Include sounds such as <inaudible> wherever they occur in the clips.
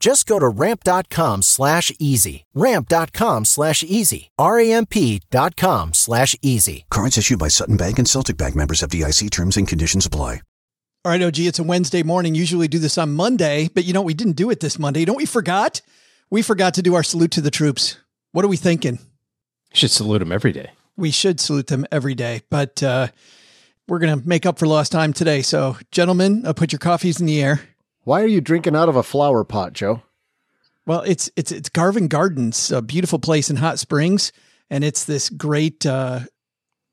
Just go to ramp.com slash easy. Ramp.com slash easy. R-A-M-P dot com slash easy. Cards issued by Sutton Bank and Celtic Bank members FDIC terms and conditions apply. All right, OG, it's a Wednesday morning. Usually do this on Monday, but you know, we didn't do it this Monday. Don't we forgot? We forgot to do our salute to the troops. What are we thinking? You should salute them every day. We should salute them every day, but uh, we're going to make up for lost time today. So, gentlemen, uh, put your coffees in the air. Why are you drinking out of a flower pot, Joe? Well, it's it's it's Garvin Gardens, a beautiful place in Hot Springs, and it's this great. Uh,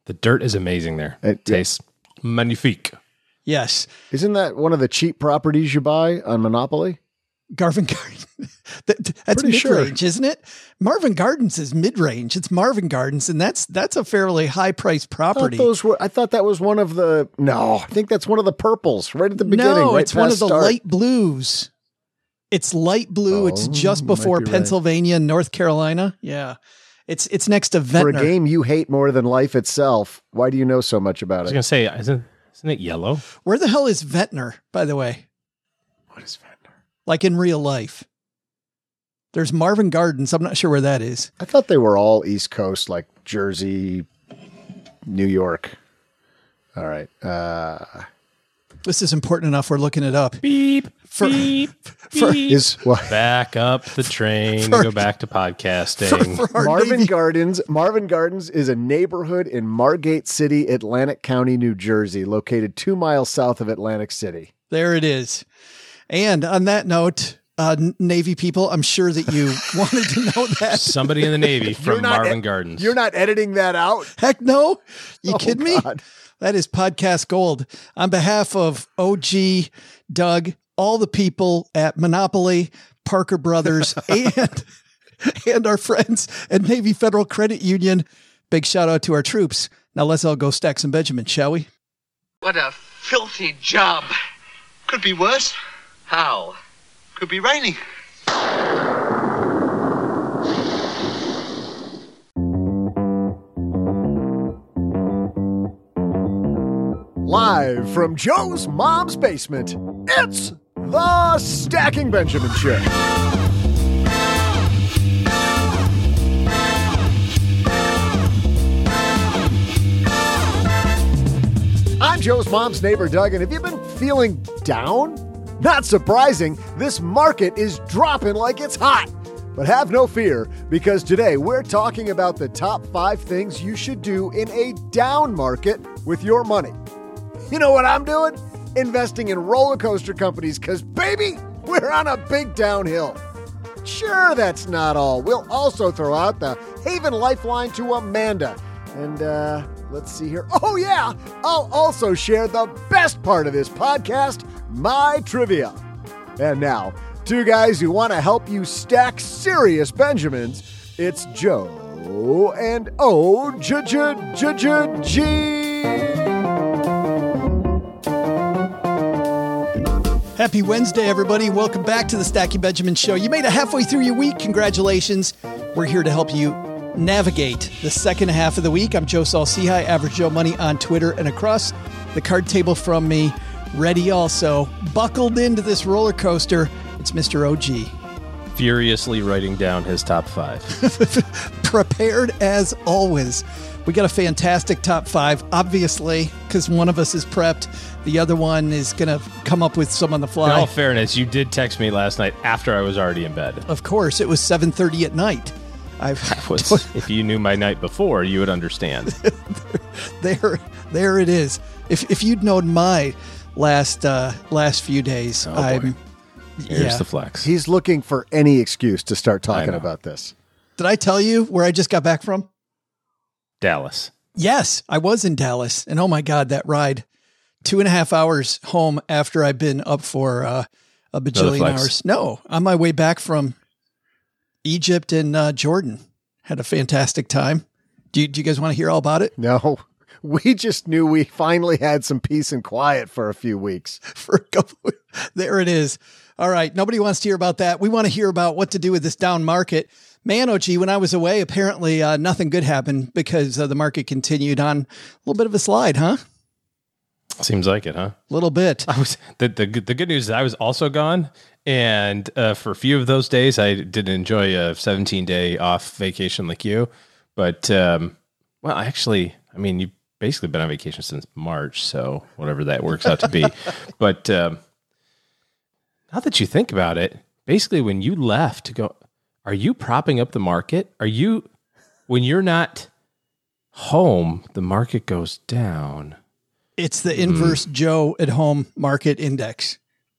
The dirt is amazing there. It- It tastes magnifique. yes, Isn't that one of the cheap properties you buy on Monopoly? Garvin Gardens. That- that's Pretty mid sure. range, isn't it? Marvin Gardens is mid range. It's Marvin Gardens, and that's that's a fairly high priced I thought property. those were. I thought that was one of the. No, I think that's one of the purples right at the beginning. no, right it's one of the start. light blues. It's light blue. it's Oh, just before be right. Pennsylvania and North Carolina. Yeah, it's it's next to Ventnor. for a game you hate more than life itself. Why do you know so much about it? I about was going to say, isn't, isn't it yellow? Where the hell is Ventnor, by the way? What is Ventnor? Like in real life. There's Marvin Gardens. I'm not sure where that is. I thought they were all East Coast, like Jersey, New York. All right. Uh, This is important enough. We're looking it up. Beep, For- beep, <laughs> for- beep. is what Back up the train For- go back to podcasting. For our Marvin Navy- Gardens. Marvin Gardens is a neighborhood in Margate City, Atlantic County, New Jersey, located two miles south of Atlantic City. There it is. And on that note, uh, Navy people, I'm sure that you <laughs> wanted to know that. Somebody in the Navy <laughs> from not Marvin ed- Gardens. You're not editing that out. Heck no. You Oh, kidding me? God. That is podcast gold. On behalf of OG, Doug, all the people at Monopoly, Parker Brothers, <laughs> and and our friends at Navy Federal Credit Union, big shout out to our troops. Now let's all go stack some Benjamin, shall we? What a filthy job. Could be worse. How? Could be raining. Live from Joe's mom's basement, it's the Stacking Benjamin Show. I'm Joe's mom's neighbor, Doug, and have you been feeling down? Not surprising, this market is dropping like it's hot. But have no fear, because today we're talking about the top five things you should do in a down market with your money. You know what I'm doing? Investing in roller coaster companies, because baby, we're on a big downhill. Sure, that's not all. We'll also throw out the Haven Lifeline to Amanda. And uh, let's see here. Oh, yeah, I'll also share the best part of this podcast my Trivia. And now, two guys who want to help you stack serious Benjamins, it's Joe and O J J J J G. Happy Wednesday, everybody. Welcome back to the Stacky Benjamin Show. You made it halfway through your week. Congratulations. We're here to help you navigate the second half of the week. I'm Joe Saul-Sehy, Average Joe Money on Twitter and across the card table from me Ready also, buckled into this roller coaster. It's Mr. OG. Furiously writing down his top five. <laughs> Prepared as always. We got a fantastic top five, obviously, because one of us is prepped. The other one is going to come up with some on the fly. In all fairness, you did text me last night after I was already in bed. Of course, it was 7:30 at night. I've <laughs> Was, if you knew my night before, you would understand. <laughs> there there it is. If if you'd known my last uh last few days, Oh. I'm Here's yeah. the flex. He's looking for any excuse to start talking about this. Did I tell you where I just got back from? Dallas. Yes, I was in Dallas, and oh my god, that ride! Two and a half hours home after I've been up for uh, a bajillion hours. No, on my way back from Egypt and uh, Jordan. Had a fantastic time. Do you, do you guys want to hear all about it? No, we just knew we finally had some peace and quiet for a few weeks. <laughs> for a couple. There it is. All right. Nobody wants to hear about that. We want to hear about what to do with this down market. Man, OG, when I was away, apparently uh, nothing good happened because uh, the market continued on a little bit of a slide, huh? Seems like it, huh? A little bit. I was the the good- the good news is I was also gone, and uh, for a few of those days I did enjoy a 17 day off vacation like you. But um, well, actually, I mean, you've basically been on vacation since March, so whatever that works out to be. <laughs> but um, now that you think about it, basically, when you left to go, are you propping up the market? Are you when you're not home, the market goes down. It's the inverse Joe at home market index.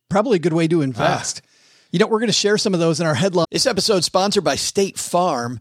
Probably a good way to invest. You know, we're going to share some of those in our headline. This episode sponsored by State Farm.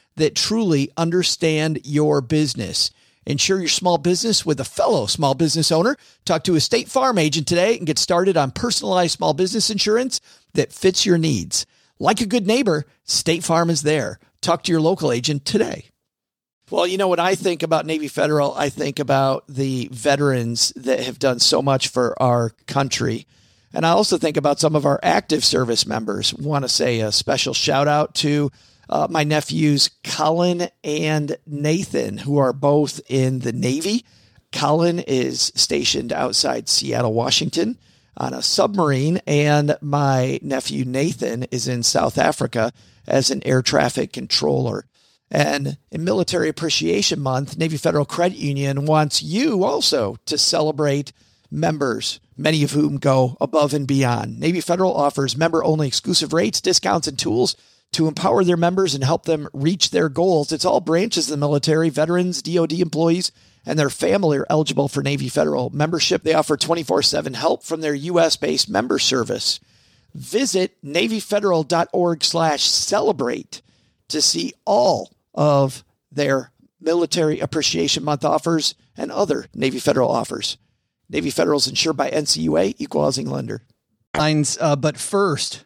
that truly understand your business. Insure your small business with a fellow small business owner. Talk to a State Farm agent today and get started on personalized small business insurance that fits your needs. Like a good neighbor, State Farm is there. Talk to your local agent today. Well, you know, what I think about Navy Federal, I think about the veterans that have done so much for our country. And I also think about some of our active service members. Want to say a special shout out to uh, my nephews, Colin and Nathan, who are both in the Navy. Colin is stationed outside Seattle, Washington on a submarine, and my nephew, Nathan, is in South Africa as an air traffic controller. And in Military Appreciation Month, Navy Federal Credit Union wants you also to celebrate members, many of whom go above and beyond. Navy Federal offers member only exclusive rates, discounts, and tools to empower their members and help them reach their goals. It's all branches of the military, veterans, DoD employees, and their family are eligible for Navy Federal membership. They offer 24 7 help from their U.S. based member service. Visit NavyFederal.org slash celebrate to see all of their Military Appreciation Month offers and other Navy Federal offers. Navy Federal is insured by NCUA, equal housing lender. Lines, uh, but first,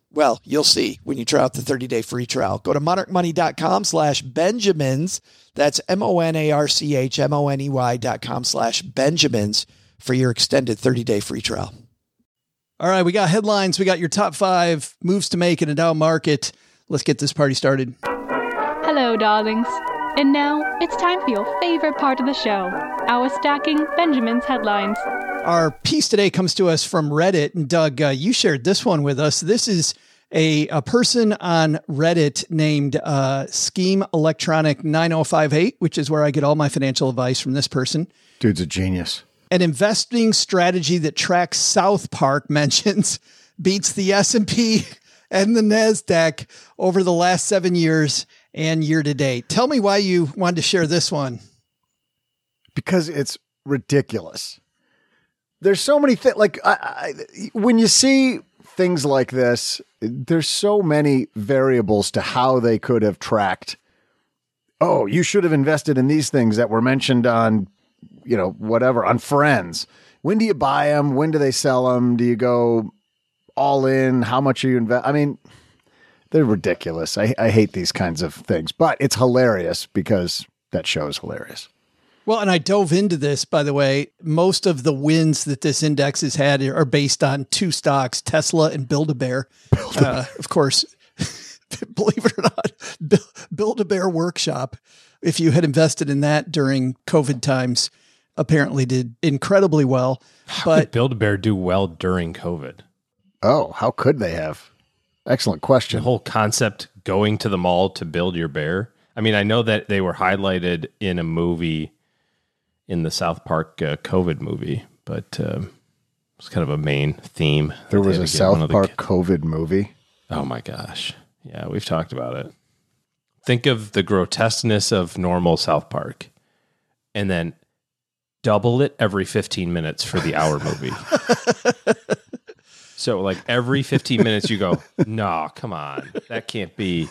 well, you'll see when you try out the 30 day free trial. Go to monarchmoney.com slash Benjamins. That's M O N A R C H M O N E Y dot com slash Benjamins for your extended 30 day free trial. All right, we got headlines. We got your top five moves to make in a down market. Let's get this party started. Hello, darlings. And now it's time for your favorite part of the show our stacking Benjamin's headlines. Our piece today comes to us from Reddit. And Doug, uh, you shared this one with us. This is a, a person on Reddit named uh, Scheme Electronic 9058, which is where I get all my financial advice from this person. Dude's a genius. An investing strategy that tracks South Park <laughs> mentions beats the S&P <laughs> and the Nasdaq over the last 7 years and year to date. Tell me why you wanted to share this one. Because it's ridiculous. There's so many things. Like I, I, when you see things like this, there's so many variables to how they could have tracked. Oh, you should have invested in these things that were mentioned on, you know, whatever on Friends. When do you buy them? When do they sell them? Do you go all in? How much are you invest? I mean, they're ridiculous. I, I hate these kinds of things, but it's hilarious because that show is hilarious. Well, and I dove into this, by the way. Most of the wins that this index has had are based on two stocks, Tesla and Build-A-Bear. Uh, of course, <laughs> believe it or not, Build-A-Bear Workshop, if you had invested in that during COVID times, apparently did incredibly well. How but Build-A-Bear do well during COVID? Oh, how could they have? Excellent question. The whole concept going to the mall to build your bear. I mean, I know that they were highlighted in a movie in the South Park uh, COVID movie, but um, it's kind of a main theme. There was a South Park COVID movie. Oh my gosh. Yeah, we've talked about it. Think of the grotesqueness of normal South Park and then double it every 15 minutes for the hour movie. So like every 15 minutes you go, <laughs> no, come on. That can't be.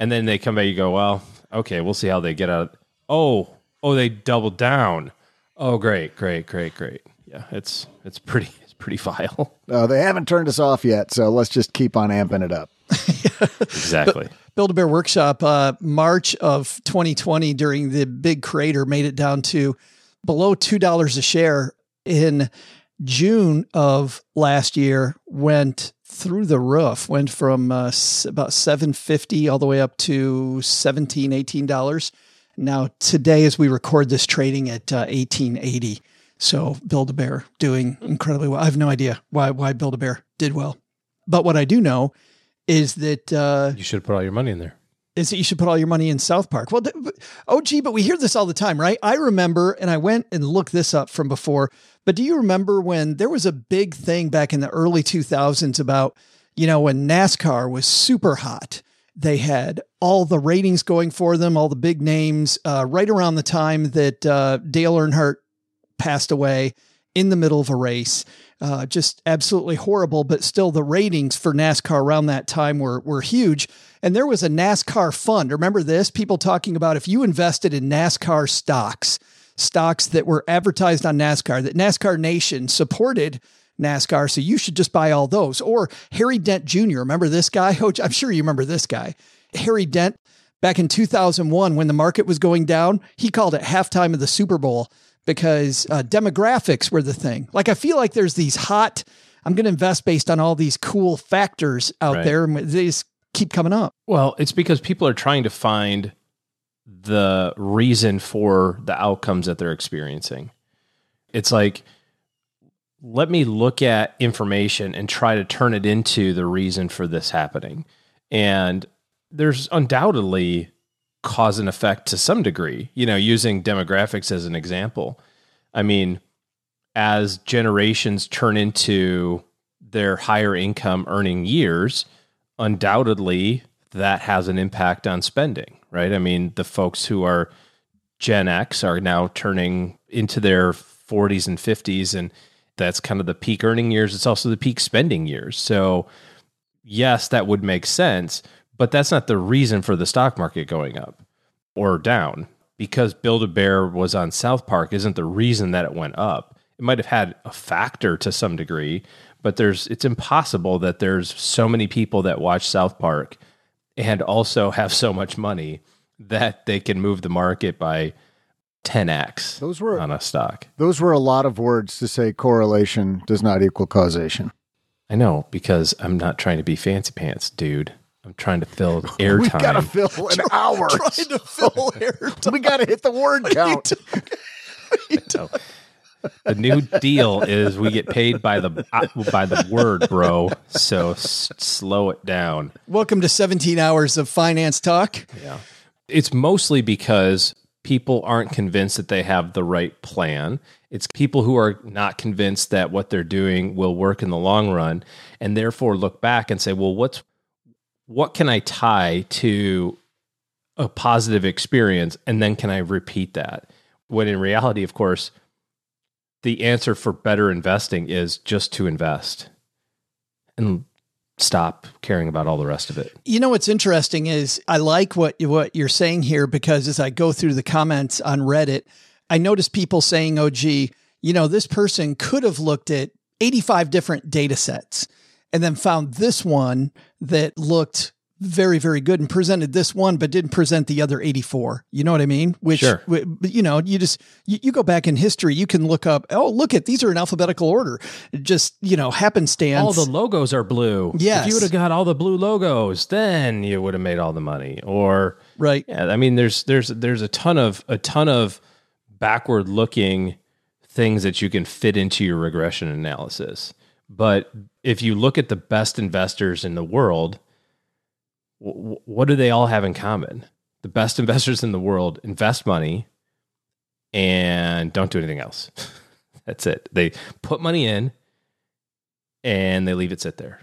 And then they come back, you go, well, okay, we'll see how they get out. Oh, oh, they doubled down. Oh, great, great, great, great. Yeah, it's it's pretty <laughs> it's pretty vile. Uh, they haven't turned us off yet, so let's just keep on amping it up. <laughs> exactly. Build a Bear Workshop, uh, March of 2020, during the big crater, made it down to below two dollars a share in June of last year went through the roof, went from uh, about 750 all the way up to 17 $18. Now, today, as we record this, trading at uh, 1880. So, Build a Bear doing incredibly well. I have no idea why why Build a Bear did well, but what I do know is that uh, you should put all your money in there is that you should put all your money in South Park. Well, oh, gee, but we hear this all the time, right? I remember, and I went and looked this up from before, but do you remember when there was a big thing back in the early 2000s about, you know, when NASCAR was super hot? They had all the ratings going for them, all the big names, uh, right around the time that uh, Dale Earnhardt passed away in the middle of a race. Uh, just absolutely horrible, but still the ratings for NASCAR around that time were were huge. And there was a NASCAR fund. Remember this? People talking about if you invested in NASCAR stocks, stocks that were advertised on NASCAR, that NASCAR Nation supported NASCAR, so you should just buy all those. Or Harry Dent Jr. Remember this guy? <laughs> Oh, I'm sure you remember this guy. Harry Dent, back in 2001, when the market was going down, he called it halftime of the Super Bowl because uh, demographics were the thing. Like, I feel like there's these hot, I'm going to invest based on all these cool factors out right. there. They just keep coming up. Well, it's because people are trying to find the reason for the outcomes that they're experiencing. It's like, let me look at information and try to turn it into the reason for this happening. And there's undoubtedly cause and effect to some degree, you know, using demographics as an example. I mean, as generations turn into their higher income earning years, undoubtedly that has an impact on spending, right? I mean, the folks who are Gen X are now turning into their 40s and 50s. And that's kind of the peak earning years. It's also the peak spending years. So, yes, that would make sense, but that's not the reason for the stock market going up or down. Because Build a Bear was on South Park isn't the reason that it went up. It might have had a factor to some degree, but there's it's impossible that there's so many people that watch South Park and also have so much money that they can move the market by 10x Those were on a stock. those were a lot of words to say correlation does not equal causation. I know because I'm not trying to be fancy pants, dude. I'm trying to fill airtime. <laughs> We airtime. gotta fill an <laughs> hour. Trying to fill <laughs> airtime. we gotta hit the word count. So, the new deal is we get paid by the uh, by the word, bro. So s- slow it down. Welcome to 17 hours of finance talk. Yeah, it's mostly because people aren't convinced that they have the right plan. It's people who are not convinced that what they're doing will work in the long run and therefore look back and say, "Well, what's what can I tie to a positive experience and then can I repeat that?" When in reality, of course, the answer for better investing is just to invest and stop caring about all the rest of it. You know what's interesting is I like what what you're saying here because as I go through the comments on Reddit, I notice people saying, "Oh, gee, you know, this person could have looked at 85 different data sets and then found this one that looked very, very good and presented this one, but didn't present the other 84. You know what I mean? Which, Sure. you know, you just, you, you go back in history, you can look up, oh, look at these are in alphabetical order. Just, you know, happenstance. All the logos are blue. yeah If you would have got all the blue logos, then you would have made all the money. Or right. yeah, I mean there's there's there's a ton of a ton of backward looking things that you can fit into your regression analysis. But if you look at the best investors in the world, what do they all have in common? The best <laughs> investors in the world invest money and don't do anything else. <laughs> That's it. They put money in and they leave it sit there.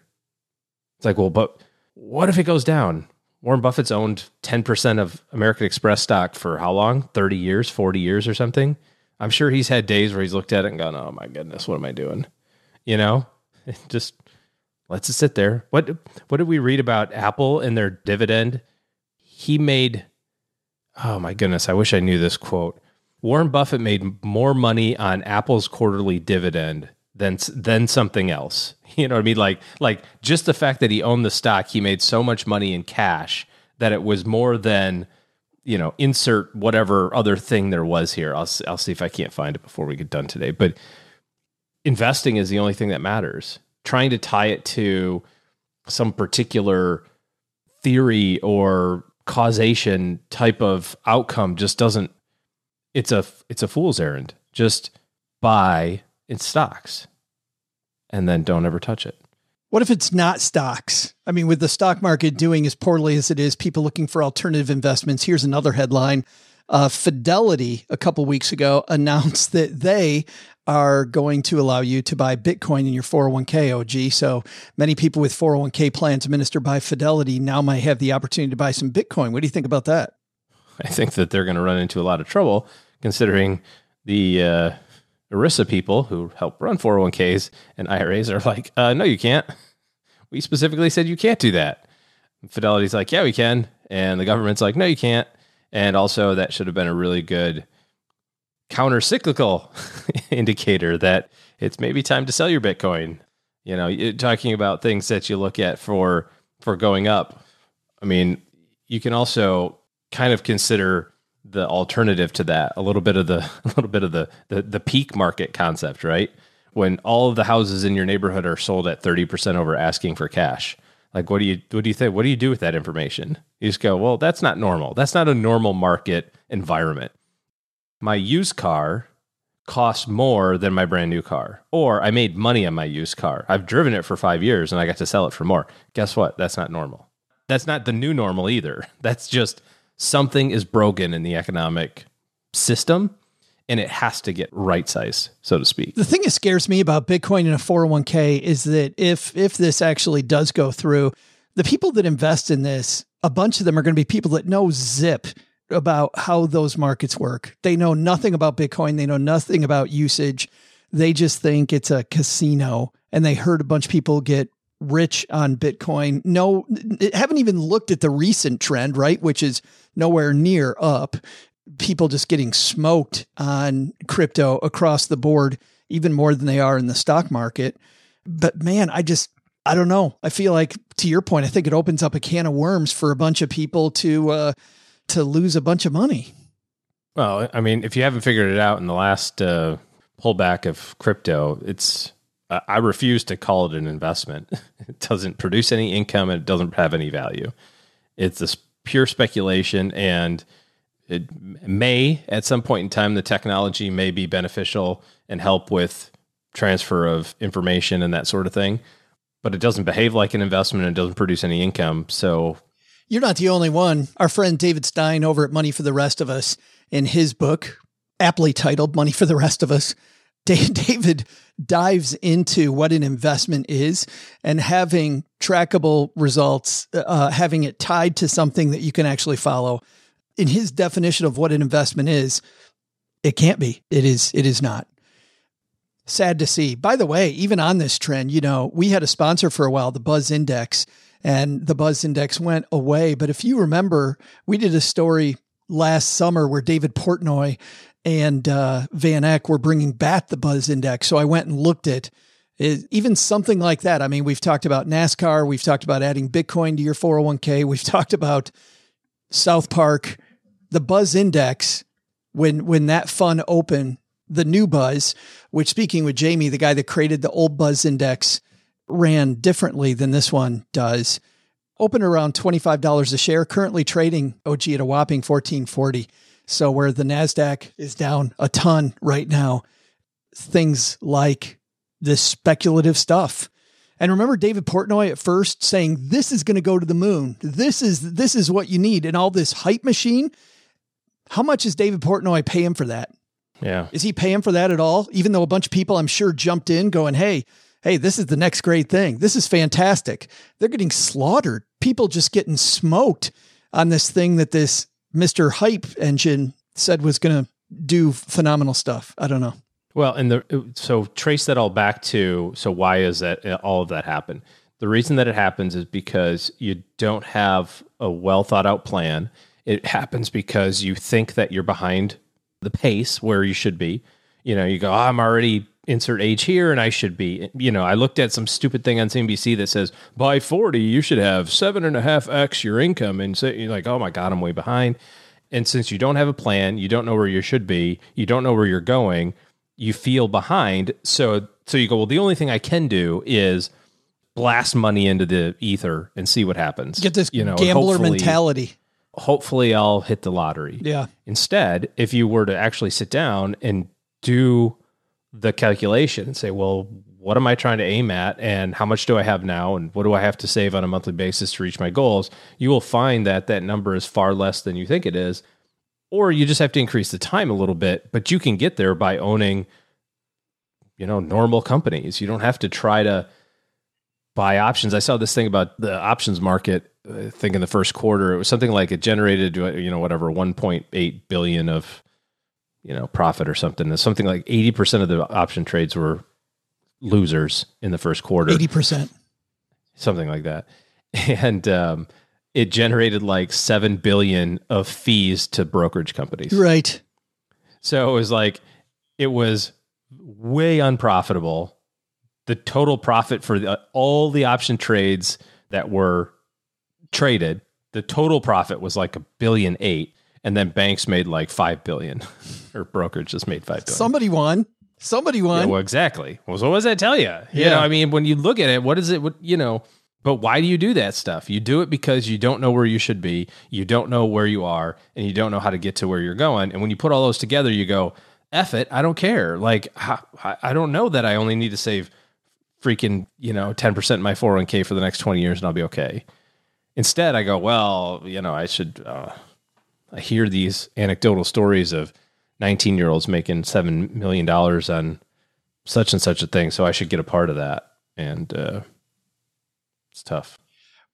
It's like, well, but what if it goes down? Warren Buffett's owned 10% of American Express stock for how long? 30 years, 40 years or something? I'm sure he's had days where he's looked at it and gone, oh my goodness, what am I doing? You know, <laughs> just lets it sit there. What, what did we read about Apple and their dividend? He made, oh my goodness, I wish I knew this quote. Warren Buffett made more money on Apple's quarterly dividend than than something else. <laughs> You know what I mean? Like like just the fact that he owned the stock, he made so much money in cash that it was more than you know insert whatever other thing there was here. I'll I'll see if I can't find it before we get done today. But investing is the only thing that matters. Trying to tie it to some particular theory or causation type of outcome just doesn't it's a it's a fool's errand. Just buy in stocks and then don't ever touch it. What if it's not stocks? I mean, with the stock market doing as poorly as it is, people looking for alternative investments. Here's another headline. Uh, Fidelity, a couple weeks ago, announced that they are going to allow you to buy Bitcoin in your 401k OG. So many people with 401k plans administered by Fidelity now might have the opportunity to buy some Bitcoin. What do you think about that? I think that they're going to run into a lot of trouble considering the uh, ERISA people who help run 401ks and IRAs are like, uh, no, you can't. We specifically said you can't do that. Fidelity's like, yeah, we can. And the government's like, no, you can't. And also, that should have been a really good counter cyclical <laughs> indicator that it's maybe time to sell your Bitcoin. You know, talking about things that you look at for for going up. I mean, you can also kind of consider the alternative to that a little bit of the <laughs> a little bit of the the, the peak market concept, right? When all of the houses in your neighborhood are sold at 30% over asking for cash. Like what do you what do you think? What do you do with that information? You just go, "Well, that's not normal. That's not a normal market environment." My used car costs more than my brand new car. Or I made money on my used car. I've driven it for 5 years and I got to sell it for more. Guess what? That's not normal. That's not the new normal either. <laughs> That's just something is broken in the economic system and it has to get right size, so to speak. The thing that scares me about Bitcoin in a 401k is that if if this actually does go through, the people that invest in this, a bunch of them are going to be people that know zip about how those markets work. They know nothing about Bitcoin. They know nothing about usage. They just think it's a casino and they heard a bunch of people get rich on Bitcoin. No, haven't even looked at the recent trend, right? Which is nowhere near up. People just getting smoked on crypto across the board, even more than they are in the stock market. But man, I just, I don't know. I feel like, to your point, I think it opens up a can of worms for a bunch of people to, uh, to lose a bunch of money. Well, I mean, if you haven't figured it out in the last uh, pullback of crypto, it's I refuse to call it an investment. <laughs> It doesn't produce any income and it doesn't have any value. It's this pure speculation, and it may at some point in time the technology may be beneficial and help with transfer of information and that sort of thing. But it doesn't behave like an investment and doesn't produce any income. So you're not the only one. Our friend David Stein over at Money for the Rest of Us, in his book, aptly titled Money for the Rest of Us, <laughs> David dives into what an investment is and having trackable results, uh, having it tied to something that you can actually follow. In his definition of what an investment is, it can't be. It is. It is not. Sad to see. By the way, even on this trend, you know, we had a sponsor for a while, the Buzz Index, and the Buzz Index went away. But if you remember, we did a story last summer where David Portnoy and uh, Van Eck were bringing back the Buzz Index. So I went and looked at it, even something like that. I mean, we've talked about NASCAR, we've talked about adding Bitcoin to your 401k, we've <laughs> talked about South Park, the Buzz Index. When when that fund opened, the new Buzz, which speaking with Jamie, the guy that created the old Buzz Index, ran differently than this one does. Open around $25 a share, currently trading OG at a whopping 1440. So where the Nasdaq is down a ton right now, things like this speculative stuff. And remember David Portnoy at first saying this is going to go to the moon. This is this is what you need and all this hype machine. How much is David Portnoy paying him for that? Yeah. Is he paying for that at all? Even though a bunch of people I'm sure jumped in going, "Hey, hey, this is the next great thing. This is fantastic." They're getting slaughtered. People just getting smoked on this thing that this Mr. Hype engine said was going to do phenomenal stuff. I don't know. Well, and the so trace that all back to so why is that uh, all of that happen? The reason that it happens is because you don't have a well thought out plan. It happens because you think that you're behind the pace where you should be. You know, you go, oh, I'm already insert age here and I should be. You know, I looked at some stupid thing on CNBC that says by 40, you should have seven and a half X your income. And say, you're like, oh my God, I'm way behind. And since you don't have a plan, you don't know where you should be, you don't know where you're going, you feel behind. So, so you go, well, the only thing I can do is blast money into the ether and see what happens. Get this you know, gambler mentality. Hopefully, I'll hit the lottery. Yeah. Instead, if you were to actually sit down and do the calculation and say, well, what am I trying to aim at and how much do I have now and what do I have to save on a monthly basis to reach my goals, you will find that that number is far less than you think it is. Or you just have to increase the time a little bit, but you can get there by owning you know normal companies. You don't have to try to buy options. I saw this thing about the options market uh, I think in the first quarter it was something like it generated you know whatever 1.8 billion of you know profit or something. There's something like eighty percent of the option trades were losers in the first quarter. Eighty percent, something like that, <laughs> and um, it generated like seven billion of fees to brokerage companies. Right. So it was like it was way unprofitable. The total profit for the, all the option trades that were traded, the total profit was like a billion eight and then banks made like five billion, <laughs> or brokerage just made five billion. Somebody won. Somebody won. Yeah, well, exactly. Well, so what does that tell you? You yeah. know, I mean, when you look at it, what is it? What you know? But why do you do that stuff? You do it because you don't know where you should be, you don't know where you are, and you don't know how to get to where you're going. And when you put all those together, you go, "F it, I don't care." Like I don't know that I only need to save freaking you know ten percent in my 401k for the next twenty years, and I'll be okay. Instead, I go, well, you know, I should. Uh, I hear these anecdotal stories of 19 year olds making $7 million on such and such a thing. So I should get a part of that. And uh, it's tough.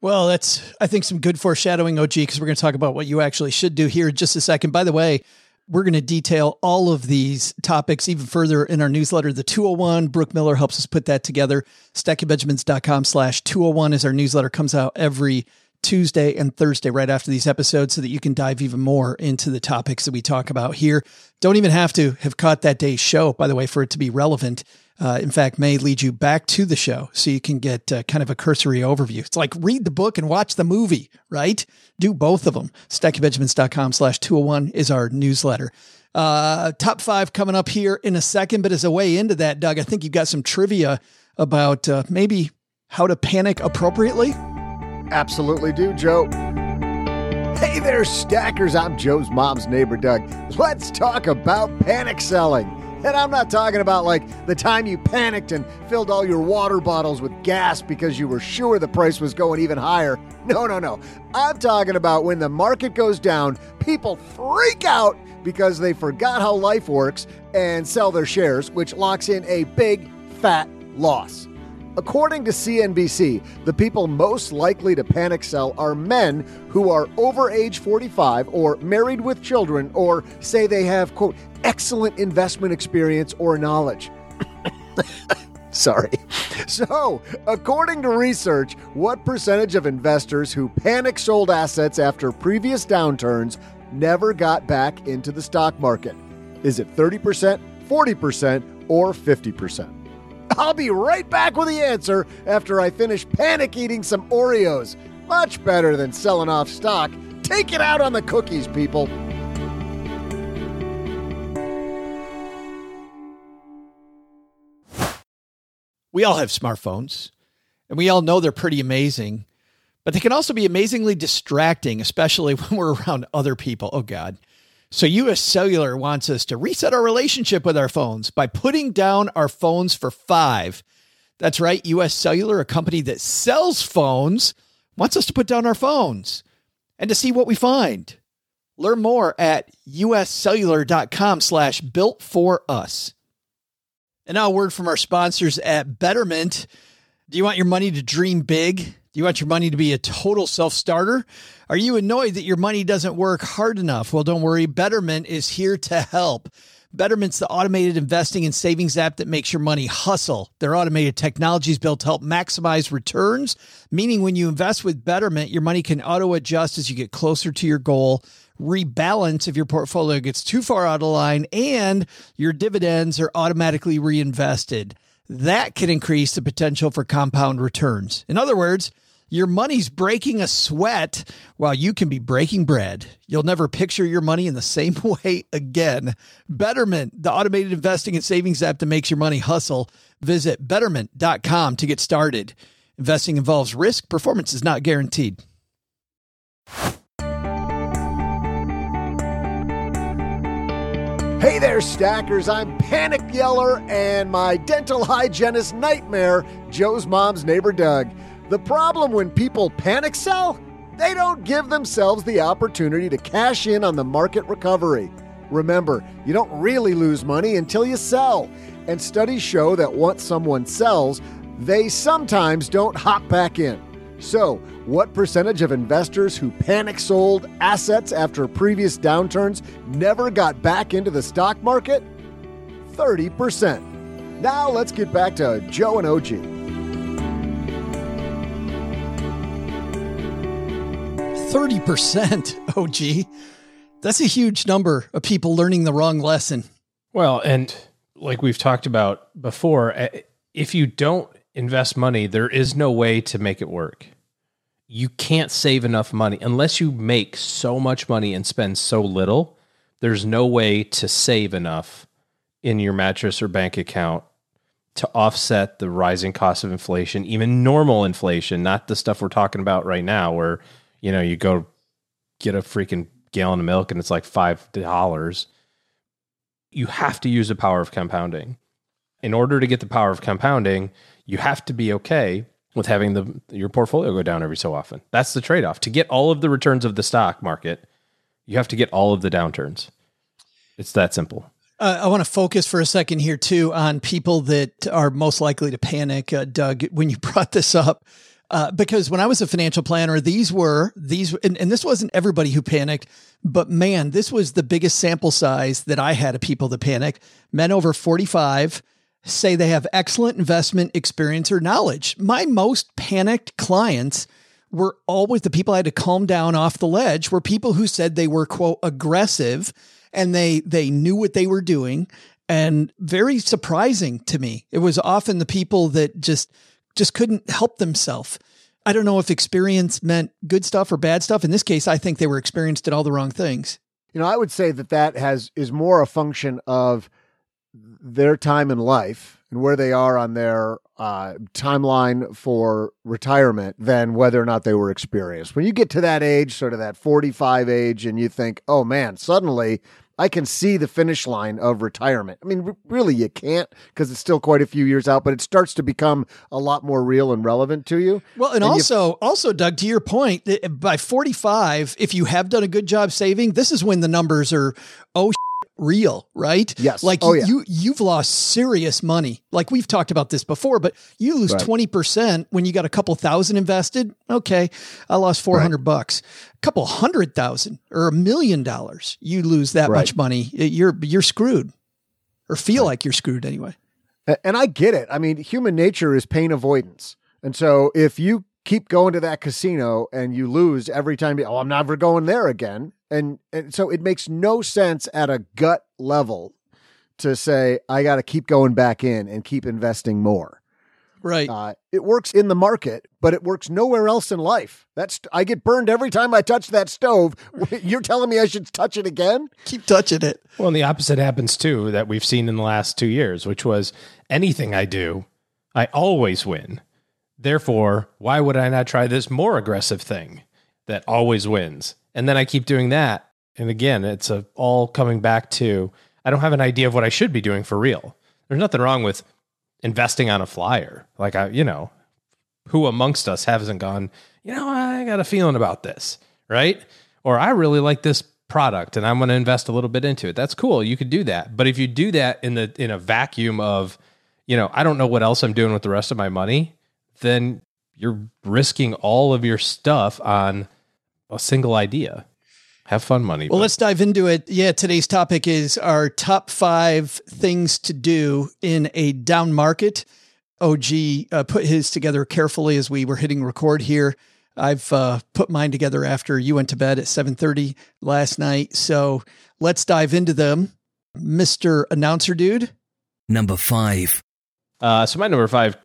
Well, that's, I think, some good foreshadowing, OG, because we're going to talk about what you actually should do here in just a second. By the way, we're going to detail all of these topics even further in our newsletter, the 201. Brooke Miller helps us put that together. StackingBenjamins.com slash 201 is our newsletter, comes out every Tuesday and Thursday right after these episodes so that you can dive even more into the topics that we talk about here. Don't even have to have caught that day's show, by the way, for it to be relevant uh, in fact, may lead you back to the show so you can get uh, kind of a cursory overview. It's like read the book and watch the movie, right? Do both of them. StackingBenjamins.com slash 201 is our newsletter. Uh, top five coming up here in a second. But as a way into that, Doug, I think you've got some trivia about uh, maybe how to panic appropriately. Absolutely do, Joe. Hey there, stackers. I'm Joe's mom's neighbor, Doug. Let's talk about panic selling. And I'm not talking about like the time you panicked and filled all your water bottles with gas because you were sure the price was going even higher. No, no, no. I'm talking about when the market goes down, people freak out because they forgot how life works and sell their shares, which locks in a big, fat loss. According to CNBC, the people most likely to panic sell are men who are over age 45 or married with children or say they have, quote, excellent investment experience or knowledge. <coughs> Sorry. So, according to research, what percentage of investors who panic sold assets after previous downturns never got back into the stock market? Is it 30%, 40%, or 50%? <laughs> I'll be right back with the answer after I finish panic eating some Oreos. Much better than selling off stock. Take it out on the cookies, people. We all have smartphones, and we all know they're pretty amazing, but they can also be amazingly distracting, especially <laughs> when we're around other people. Oh, God. So, US Cellular wants us to reset our relationship with our phones by putting down our phones for five. That's right. US Cellular, a company that sells phones, wants us to put down our phones and to see what we find. Learn more at uscellular.com slash built for us. And now a word from our sponsors at Betterment. Do you want your money to dream big? Do you want your money to be a total self starter? Are you annoyed that your money doesn't work hard enough? Well, don't worry. Betterment is here to help. Betterment's the automated investing and savings app that makes your money hustle. Their automated technology is built to help maximize returns, meaning when you invest with Betterment, your money can auto adjust as you get closer to your goal rebalance if your portfolio gets too far out of line and your dividends are automatically reinvested. That can increase the potential for compound returns. In other words, your money's breaking a sweat while you can be breaking bread. You'll never picture your money in the same <laughs> way again. Betterment, the automated investing and savings app that makes your money hustle. Visit betterment.com to get started. Investing involves risk, performance is not guaranteed. Hey there, stackers. I'm Panic Yeller and my dental hygienist nightmare, Joe's mom's neighbor Doug. The problem when people panic sell, they don't give themselves the opportunity to cash in on the market recovery. Remember, you don't really lose money until you sell. And studies show that once someone sells, they sometimes don't hop back in. So, what percentage of investors who panic sold assets after previous downturns never got back into the stock market? 30%. Now let's get back to Joe and OG. 30%, <laughs> OG. That's a huge number of people learning the wrong lesson. Well, and like we've talked about before, eh, if you don't invest money, there is no way to make it work you can't save enough money unless you make so much money and spend so little. There's no way to save enough in your mattress or bank account to offset the rising cost of inflation, even normal inflation, not the stuff we're talking about right now, where you know you go get a freaking gallon of milk and it's like five dollars. You have to use the power of compounding. In order to get the power of compounding, you have to be okay with having the your portfolio go down every so often. That's the trade off. To get all of the returns of the stock market, you have to get all of the downturns. It's that simple. Uh, I want to focus for a second here too on people that are most likely to panic. Uh, Doug, when you <laughs> brought this up, Uh, because when I was a financial planner, these were these, and, and this wasn't everybody who panicked, but man, this was the biggest sample size that I had of people that panic. Men over 45 say they have excellent investment experience or knowledge. My most panicked clients were always the people I had to calm down off the ledge were people who said they were quote aggressive and they they knew what they were doing and very surprising to me. It was often the people that just just couldn't help themselves. I don't know if experience meant good stuff or bad stuff. In this case, I think they were experienced at all the wrong things. You know, I would say that that has is more a function of their time in life and where they are on their uh, timeline for retirement than whether or not they were experienced. When you get to that age, sort of that 45 age, and you think, oh man, suddenly I can see the finish line of retirement. I mean, r- really, you can't because it's still quite a few years out, but it starts to become a lot more real and relevant to you. Well, and, And you- also, also, Doug, to your point, eh, by 45, if you have done a good job saving, this is when the numbers are, oh, real, right? Yes. Like Oh, you, yeah. you, you've lost serious money. Like we've talked about this before, but you lose Right. 20% when you got a couple thousand invested. Okay. I lost 400 bucks, a couple hundred thousand or a million dollars. You lose that Right. much money. You're, you're screwed or feel like you're screwed anyway. And I get it. I mean, human nature is pain avoidance. And so if you keep going to that casino and you lose every time, you- oh, I'm never going there again. And, and so it makes no sense at a gut level to say, I got to keep going back in and keep investing more. Right. Uh, it works in the market, but it works nowhere else in life. That's I get burned every time I touch that stove. <laughs> You're telling me I should touch it again? Keep touching it. Well, and the opposite happens too that we've seen in the last two years, which was anything I do, I always win. Therefore, why would I not try this more aggressive thing that always wins? And then I keep doing that. And again, it's a, all coming back to I don't have an idea of what I should be doing for real. There's nothing wrong with investing on a flyer. Like I, you know, who amongst us hasn't gone, you know, I got a feeling about this, right? Or I really like this product and I'm going to invest a little bit into it. That's cool. You could do that. But if you do that in the in a vacuum of, you know, I don't know what else I'm doing with the rest of my money, then you're risking all of your stuff on a single idea. Have fun money. Well, but- let's dive into it. Yeah, today's topic is our top five things to do in a down market. OG uh, put his together carefully as we were hitting record here. I've uh, put mine together after you went to bed at 7:30 last night. So let's dive into them. Mr. Announcer Dude. Number five. Uh, so my number five,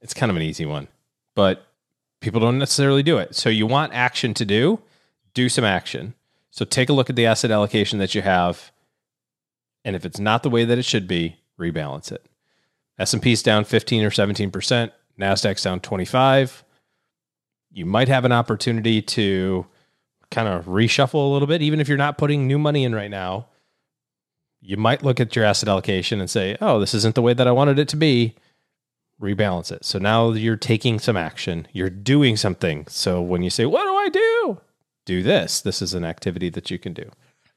it's kind of an easy one, but people don't necessarily do it. So you want action to do, do some action. So take a look at the asset allocation that you have, and if it's not the way that it should be, rebalance it. S and P's down fifteen or seventeen percent. Nasdaq's down twenty five. You might have an opportunity to kind of reshuffle a little bit, even if you're not putting new money in right now you might look at your asset allocation and say, oh, this isn't the way that I wanted it to be. Rebalance it. So now you're taking some action, you're doing something. So when you say, what do I do? Do this. This is an activity that you can do.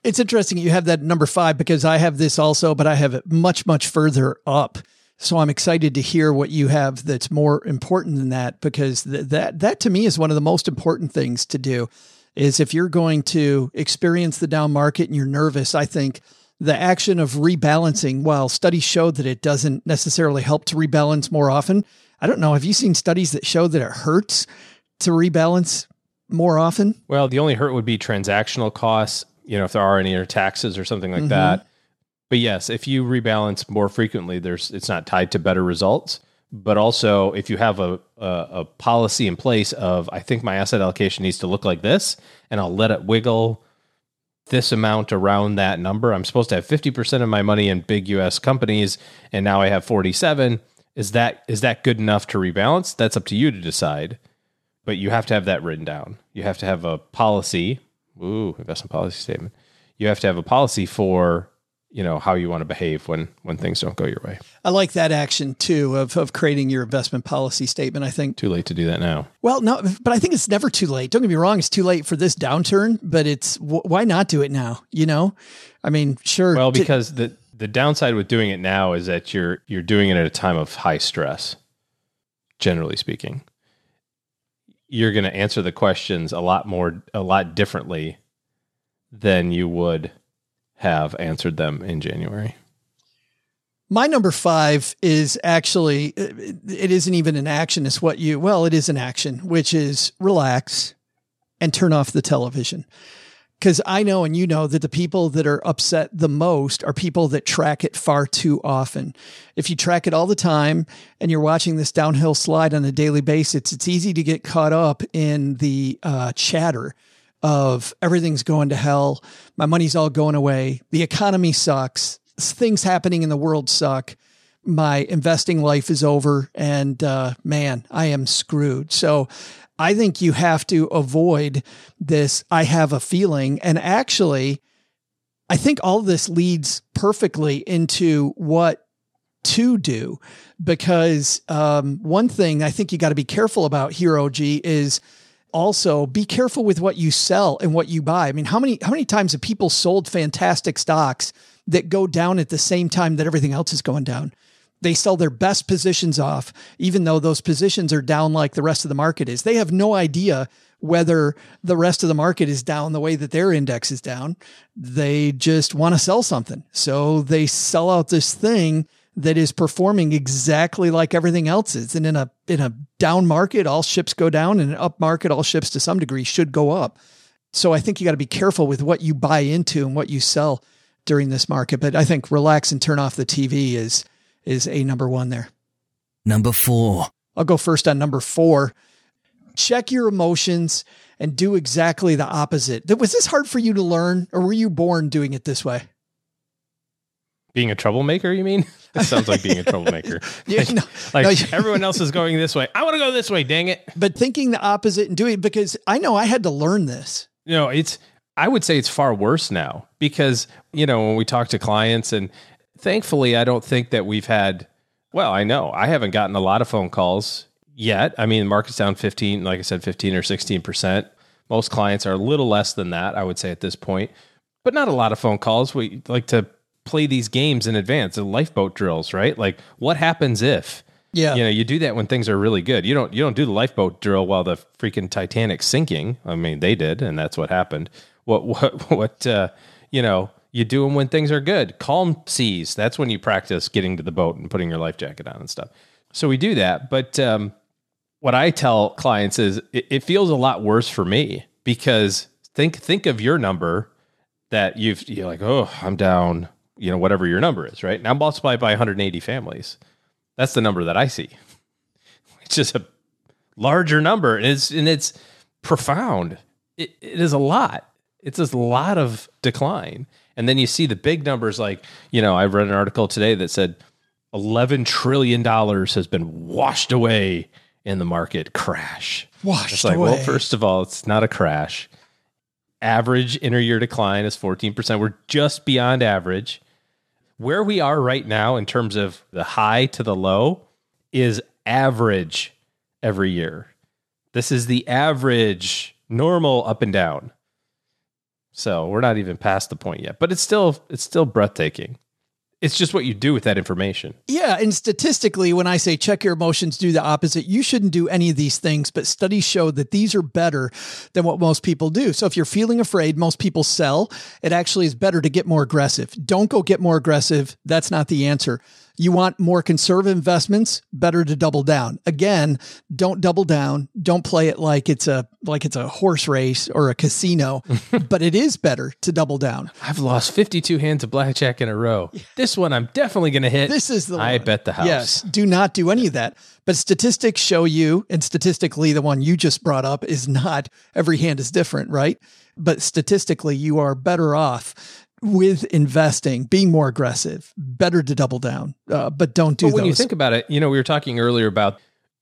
It's interesting you have that number five because I have this also, but I have it much, much further up. So I'm excited to hear what you have that's more important than that because th- that that to me is one of the most important things to do. Is if you're going to experience the down market and you're nervous, I think the action of rebalancing, while studies show that it doesn't necessarily help to rebalance more often, I don't know. Have you seen studies that show that it hurts to rebalance more often? Well, the only hurt would be transactional costs, you know, if there are any or taxes or something like mm-hmm. that. But yes, if you rebalance more frequently, there's it's not tied to better results. But also, if you have a, a a policy in place of I think my asset allocation needs to look like this, and I'll let it wiggle this amount around that number. I'm supposed to have 50% of my money in big US companies and now I have 47. Is that is that good enough to rebalance? That's up to you to decide. But you have to have that written down. You have to have a policy. Ooh, investment policy statement. You have to have a policy for, you know, how you want to behave when when things don't go your way. I like that action too of of creating your investment policy statement. I think Too late to do that now. Well, no, but I think it's never too late. Don't get me wrong; it's too late for this downturn, but it's wh- why not do it now? You know, I mean, sure. Well, because the the downside with doing it now is that you're you're doing it at a time of high stress. Generally speaking, you're going to answer the questions a lot more, a lot differently than you would have answered them in January. My number five is actually, it isn't even an action. It's what you, well, it is an action, which is relax and turn off the television. Because I know and you know that the people that are upset the most are people that track it far too often. If you track it all the time and you're watching this downhill slide on a daily basis, it's easy to get caught up in the uh, chatter of everything's going to hell. My money's all going away. The economy sucks. Things happening in the world suck. My investing life is over. And uh, man, I am screwed. So I think you have to avoid this. I have a feeling. And actually, I think all this leads perfectly into what to do because um, one thing I think you got to be careful about here, OG, is also be careful with what you sell and what you buy. I mean, how many how many times have people sold fantastic stocks that go down at the same time that everything else is going down? They sell their best positions off, even though those positions are down like the rest of the market is. They have no idea whether the rest of the market is down the way that their index is down. They just want to sell something. So they sell out this thing that is performing exactly like everything else is. And in a in a down market, all ships go down, and an up market, all ships to some degree should go up. So I think you got to be careful with what you buy into and what you sell during this market. But I think relax and turn off the TV is is a number one there. Number four. I'll go first on number four. Check your emotions and do exactly the opposite. Was this hard for you to learn, or were you born doing it this way? Being a troublemaker, you mean? <laughs> That sounds like being a troublemaker. <laughs> yeah, no, like no, everyone else is going this way. I want to go this way, dang it. But thinking the opposite and doing it because I know I had to learn this. You know, it's I would say it's far worse now because, you know, when we talk to clients and thankfully I don't think that we've had well, I know I haven't gotten a lot of phone calls yet. I mean, the market's down 15, like I said 15 or 16%. Most clients are a little less than that, I would say at this point. But not a lot of phone calls. We like to play these games in advance, the lifeboat drills, right? Like what happens if yeah. You know, you do that when things are really good. You don't you don't do the lifeboat drill while the freaking Titanic's sinking. I mean, they did and that's what happened. What what <laughs> what uh, you know, you do them when things are good. Calm seas. That's when you practice getting to the boat and putting your life jacket on and stuff. So we do that, but um, what I tell clients is it, it feels a lot worse for me because think think of your number that you've you're like, "Oh, I'm down you know, whatever your number is, right? Now multiply by 180 families. That's the number that I see. <laughs> It's just a larger number and it's, and it's profound. It, it is a lot. It's a lot of decline. And then you see the big numbers like, you know, I read an article today that said 11 trillion dollars has been washed away in the market crash. Washed it's like, away. well, first of all, it's not a crash. Average inter-year decline is 14%. We're just beyond average where we are right now in terms of the high to the low is average every year. This is the average normal up and down. So we're not even past the point yet, but it's still it's still breathtaking. It's just what you do with that information. Yeah. And statistically, when I say check your emotions, do the opposite, you shouldn't do any of these things. But studies show that these are better than what most people do. So if you're feeling afraid, most people sell. It actually is better to get more aggressive. Don't go get more aggressive. That's not the answer. You want more conservative investments, better to double down. Again, don't double down. Don't play it like it's a like it's a horse race or a casino, <laughs> but it is better to double down. I've lost 52 hands of blackjack in a row. <laughs> This one I'm definitely going to hit. This is the I one. bet the house. Yes, do not do any of that. But statistics show you, and statistically, the one you just brought up is not every hand is different, right? But statistically, you are better off with investing, being more aggressive, better to double down, uh, but don't do But when those. you think about it, you know, we were talking earlier about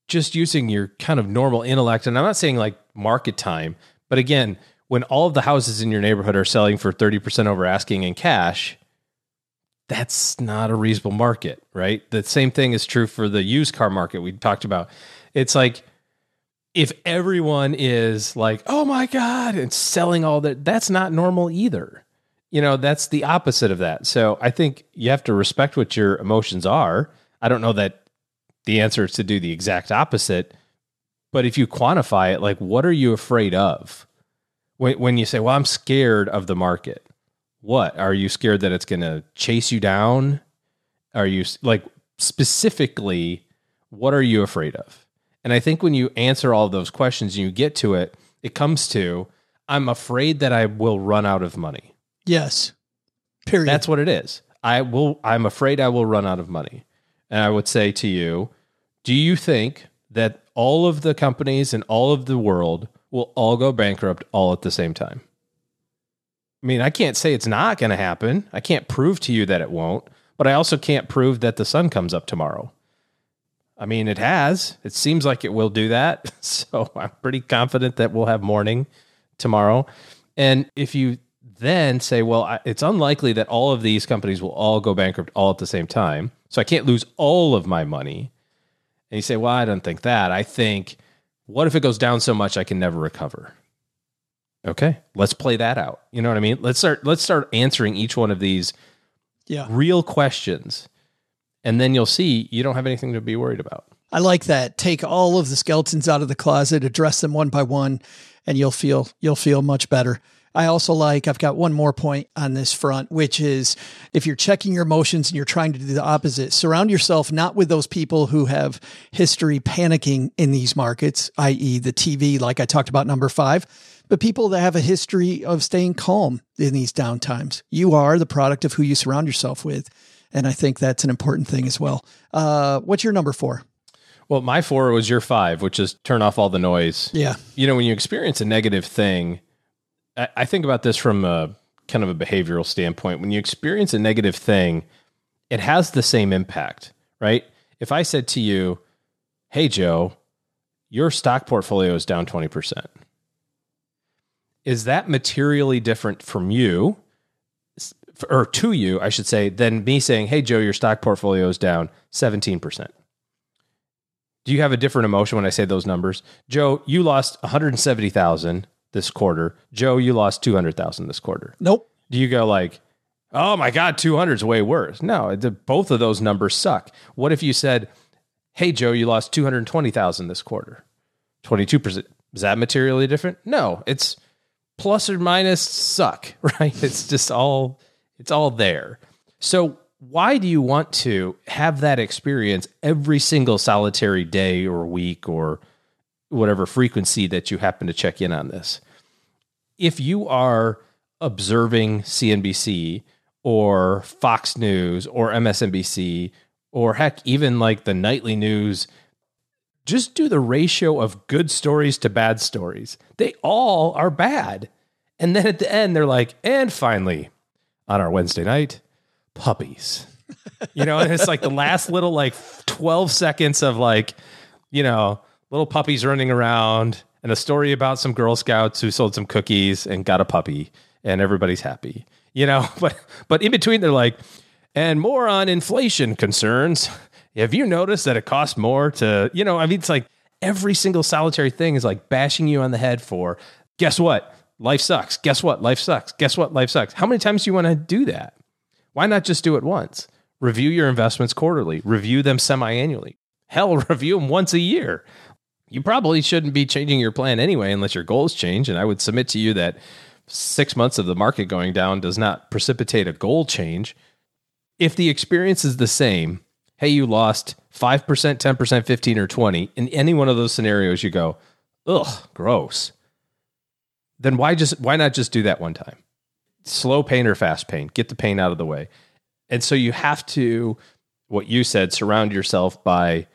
just using your kind of normal intellect, and I'm not saying like market time, but again, when all of the houses in your neighborhood are selling for 30% over asking in cash, that's not a reasonable market, right? The same thing is true for the used car market we talked about. It's like if everyone is like, "Oh my god," and selling all that, that's not normal either. You know, that's the opposite of that. So, I think you have to respect what your emotions are. I don't know that the answer is to do the exact opposite, But if you quantify it, like what are you afraid of? When, when you say, well, I'm scared of the market, what? Are you scared that it's going to chase you down? Are you like specifically, what are you afraid of? And I think when you answer all those questions and you get to it, it comes to, I'm afraid that I will run out of money. Yes. Period. That's what it is. I will I'm afraid I will run out of money. And I would say to you, do you think that all of the companies in all of the world will all go bankrupt all at the same time? I mean, I can't say it's not going to happen. I can't prove to you that it won't, but I also can't prove that the sun comes up tomorrow. I mean, it has. It seems like it will do that. <laughs> So I'm pretty confident that we'll have morning tomorrow. And if you then say, well, it's unlikely that all of these companies will all go bankrupt all at the same time. So I can't lose all of my money. And you say, well, I don't think that. I think, what if it goes down so much I can never recover? Okay, let's play that out. You know what I mean? Let's start. Let's start answering each one of these yeah. real questions, and then you'll see you don't have anything to be worried about. I like that. Take all of the skeletons out of the closet, address them one by one, and you'll feel you'll feel much better. I also like, I've got one more point on this front, which is if you're checking your emotions and you're trying to do the opposite, surround yourself not with those people who have history panicking in these markets, i.e., the TV, like I talked about, number five, but people that have a history of staying calm in these downtimes. You are the product of who you surround yourself with. And I think that's an important thing as well. Uh, what's your number four? Well, my four was your five, which is turn off all the noise. Yeah. You know, when you experience a negative thing, I think about this from a kind of a behavioral standpoint. When you experience a negative thing, it has the same impact, right? If I said to you, Hey, Joe, your stock portfolio is down 20%. Is that materially different from you, or to you, I should say, than me saying, Hey, Joe, your stock portfolio is down 17%? Do you have a different emotion when I say those numbers? Joe, you lost 170,000 this quarter. Joe, you lost 200,000 this quarter. Nope. Do you go like, oh my God, 200 is way worse? No, the, both of those numbers suck. What if you said, hey, Joe, you lost 220,000 this quarter? 22%. Is that materially different? No, it's plus or minus suck, <laughs> right? It's just all, it's all there. So why do you want to have that experience every single solitary day or week or whatever frequency that you happen to check in on this. If you are observing CNBC or Fox News or MSNBC or heck, even like the nightly news, just do the ratio of good stories to bad stories. They all are bad. And then at the end, they're like, and finally, on our Wednesday night, puppies. You know, and it's like the last little like 12 seconds of like, you know, little puppies running around and a story about some Girl Scouts who sold some cookies and got a puppy and everybody's happy. You know, <laughs> but but in between they're like, and more on inflation concerns. Have you noticed that it costs more to, you know, I mean, it's like every single solitary thing is like bashing you on the head for, guess what? Life sucks. Guess what? Life sucks. Guess what? Life sucks. How many times do you want to do that? Why not just do it once? Review your investments quarterly, review them semi annually. Hell, <laughs> review them once a year you probably shouldn't be changing your plan anyway unless your goals change. And I would submit to you that six months of the market going down does not precipitate a goal change. If the experience is the same, hey, you lost 5%, 10%, 15 or 20, in any one of those scenarios you go, ugh, gross. Then why just why not just do that one time? Slow pain or fast pain, get the pain out of the way. And so you have to what you said, surround yourself by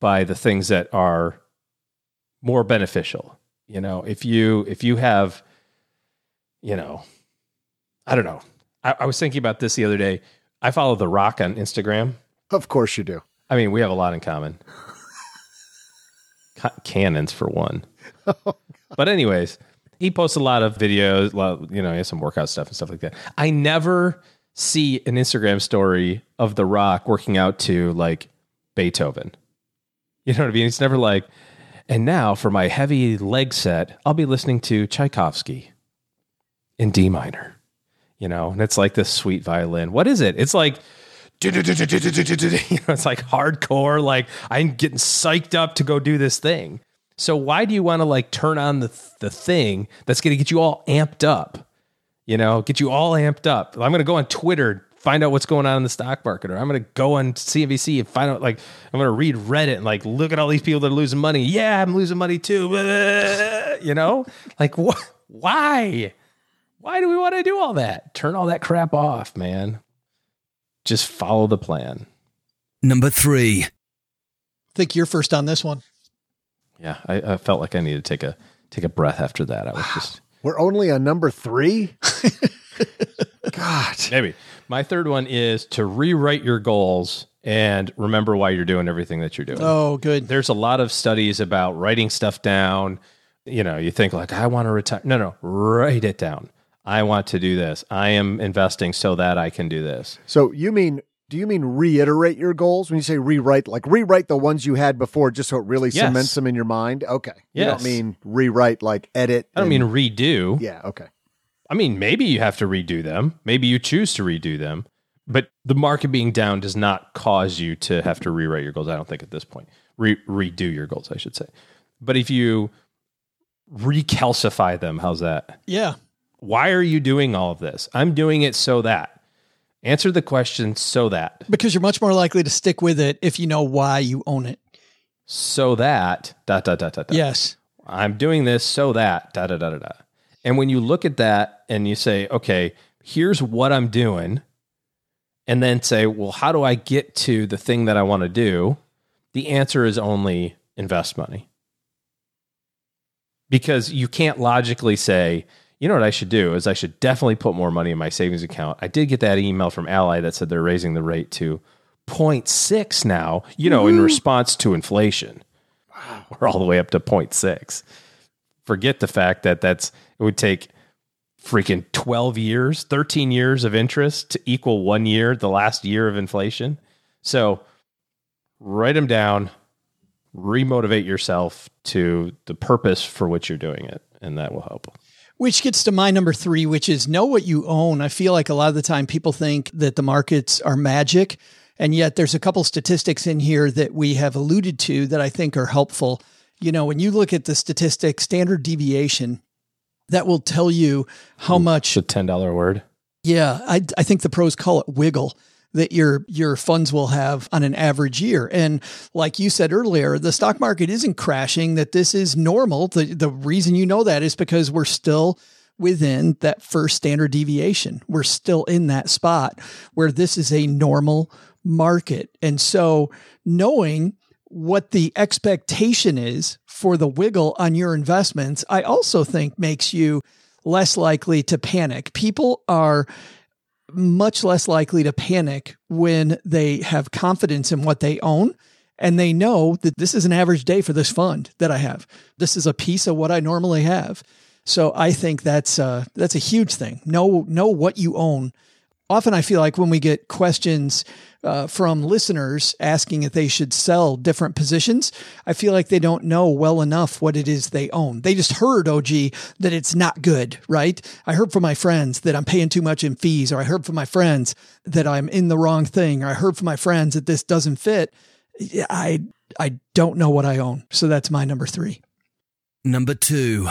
by the things that are more beneficial. You know, if you if you have, you know, I don't know. I, I was thinking about this the other day. I follow The Rock on Instagram. Of course you do. I mean, we have a lot in common. Cannons for one. <laughs> Oh, but anyways, he posts a lot of videos. Lot, you know, he has some workout stuff and stuff like that. I never see an Instagram story of The Rock working out to like Beethoven. You know what I mean? It's never like, and now for my heavy leg set, I'll be listening to Tchaikovsky in D minor. You know, and it's like this sweet violin. What is it? It's like, <laughs> it's like hardcore. Like I'm getting psyched up to go do this thing. So why do you want to like turn on the the thing that's going to get you all amped up? You know, get you all amped up. I'm going to go on Twitter, find out what's going on in the stock market, or I'm going to go on CNBC and find out. Like, I'm going to read Reddit and like look at all these people that are losing money. Yeah, I'm losing money too. <laughs> You know, like what? Why? Why do we want to do all that? Turn all that crap off, man. Just follow the plan. Number three. think you're first on this one. Yeah, I, I felt like I needed to take a take a breath after that. I was just We're only on number three. <laughs> <laughs> God. maybe my third one is to rewrite your goals and remember why you're doing everything that you're doing. Oh, good. There's a lot of studies about writing stuff down. You know, you think like I want to retire. No, no, write it down. I want to do this. I am investing so that I can do this. So you mean? Do you mean reiterate your goals when you say rewrite? Like rewrite the ones you had before, just so it really Yes. cements them in your mind. Okay. You don't mean rewrite like edit. I don't and- mean redo. Yeah. Okay. I mean, maybe you have to redo them. Maybe you choose to redo them. But the market being down does not cause you to have to rewrite your goals. I don't think at this point. Re- redo your goals, I should say. But if you recalcify them, how's that? Yeah. Why are you doing all of this? I'm doing it so that. Answer the question so that. Because you're much more likely to stick with it if you know why you own it. So that dot dot dot dot dot. Yes. I'm doing this so that da da da da da. And when you look at that and you say, okay, here's what I'm doing, and then say, well, how do I get to the thing that I want to do? The answer is only invest money. Because you can't logically say, you know what I should do is I should definitely put more money in my savings account. I did get that email from Ally that said they're raising the rate to 0.6 now, you know, in response to inflation. We're all the way up to 0.6 forget the fact that that's it would take freaking 12 years 13 years of interest to equal one year the last year of inflation so write them down remotivate yourself to the purpose for which you're doing it and that will help Which gets to my number three, which is know what you own. I feel like a lot of the time people think that the markets are magic. And yet there's a couple statistics in here that we have alluded to that I think are helpful. You know, when you look at the statistic standard deviation, that will tell you how much it's a $10 word yeah, I, I think the pros call it wiggle that your your funds will have on an average year. And like you said earlier, the stock market isn't crashing, that this is normal. The the reason you know that is because we're still within that first standard deviation. We're still in that spot where this is a normal market. And so knowing what the expectation is for the wiggle on your investments, I also think makes you less likely to panic. People are much less likely to panic when they have confidence in what they own and they know that this is an average day for this fund that I have. This is a piece of what I normally have. So I think that's uh, that's a huge thing. Know know what you own. Often I feel like when we get questions uh, from listeners asking if they should sell different positions, I feel like they don't know well enough what it is they own. They just heard OG that it's not good, right? I heard from my friends that I'm paying too much in fees, or I heard from my friends that I'm in the wrong thing, or I heard from my friends that this doesn't fit. I I don't know what I own, so that's my number three. Number two.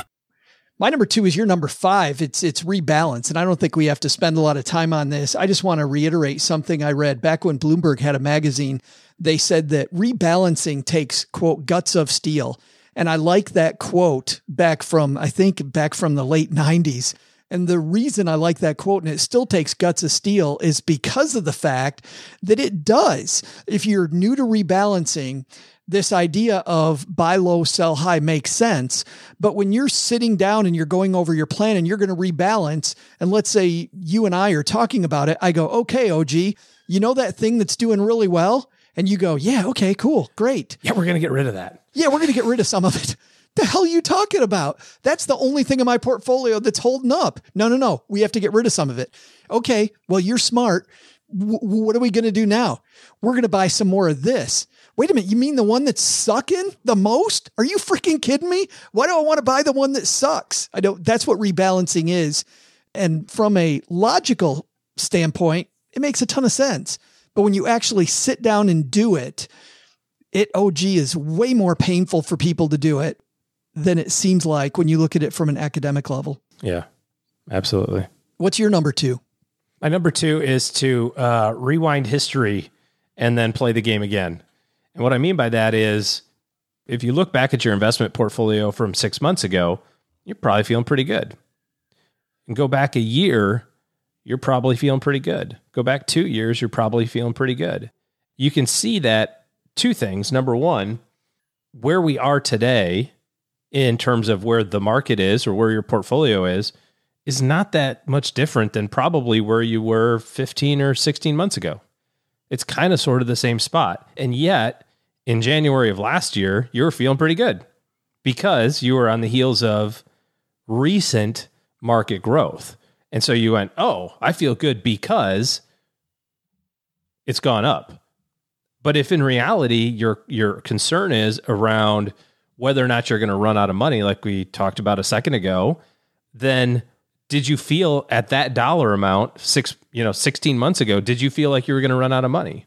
My number two is your number five. It's it's rebalance, and I don't think we have to spend a lot of time on this. I just want to reiterate something I read back when Bloomberg had a magazine. They said that rebalancing takes quote guts of steel, and I like that quote back from I think back from the late '90s. And the reason I like that quote, and it still takes guts of steel, is because of the fact that it does. If you're new to rebalancing, this idea of buy low, sell high makes sense. But when you're sitting down and you're going over your plan and you're going to rebalance, and let's say you and I are talking about it, I go, okay, OG, you know that thing that's doing really well? And you go, yeah, okay, cool, great. yeah we're gonna get rid of that Yeah, we're going to get rid of some of it. <laughs> The hell are you talking about? That's the only thing in my portfolio that's holding up. No, no, no. We have to get rid of some of it. Okay, well, you're smart. W- what are we going to do now? We're going to buy some more of this. Wait a minute. You mean the one that's sucking the most? Are you freaking kidding me? Why do I want to buy the one that sucks? I don't, that's what rebalancing is. And from a logical standpoint, it makes a ton of sense. But when you actually sit down and do it, it oh OG is way more painful for people to do it than it seems like when you look at it from an academic level. Yeah, absolutely. What's your number two? My number two is to uh, rewind history and then play the game again. And what I mean by that is if you look back at your investment portfolio from six months ago, you're probably feeling pretty good. And go back a year, you're probably feeling pretty good. Go back two years, you're probably feeling pretty good. You can see that two things. Number one, where we are today in terms of where the market is or where your portfolio is, is not that much different than probably where you were 15 or 16 months ago. It's kind of sort of the same spot. And yet, in January of last year, you were feeling pretty good because you were on the heels of recent market growth. And so you went, oh, I feel good because it's gone up. But if in reality your your concern is around whether or not you're going to run out of money, like we talked about a second ago, then did you feel at that dollar amount six you know 16 months ago did you feel like you were going to run out of money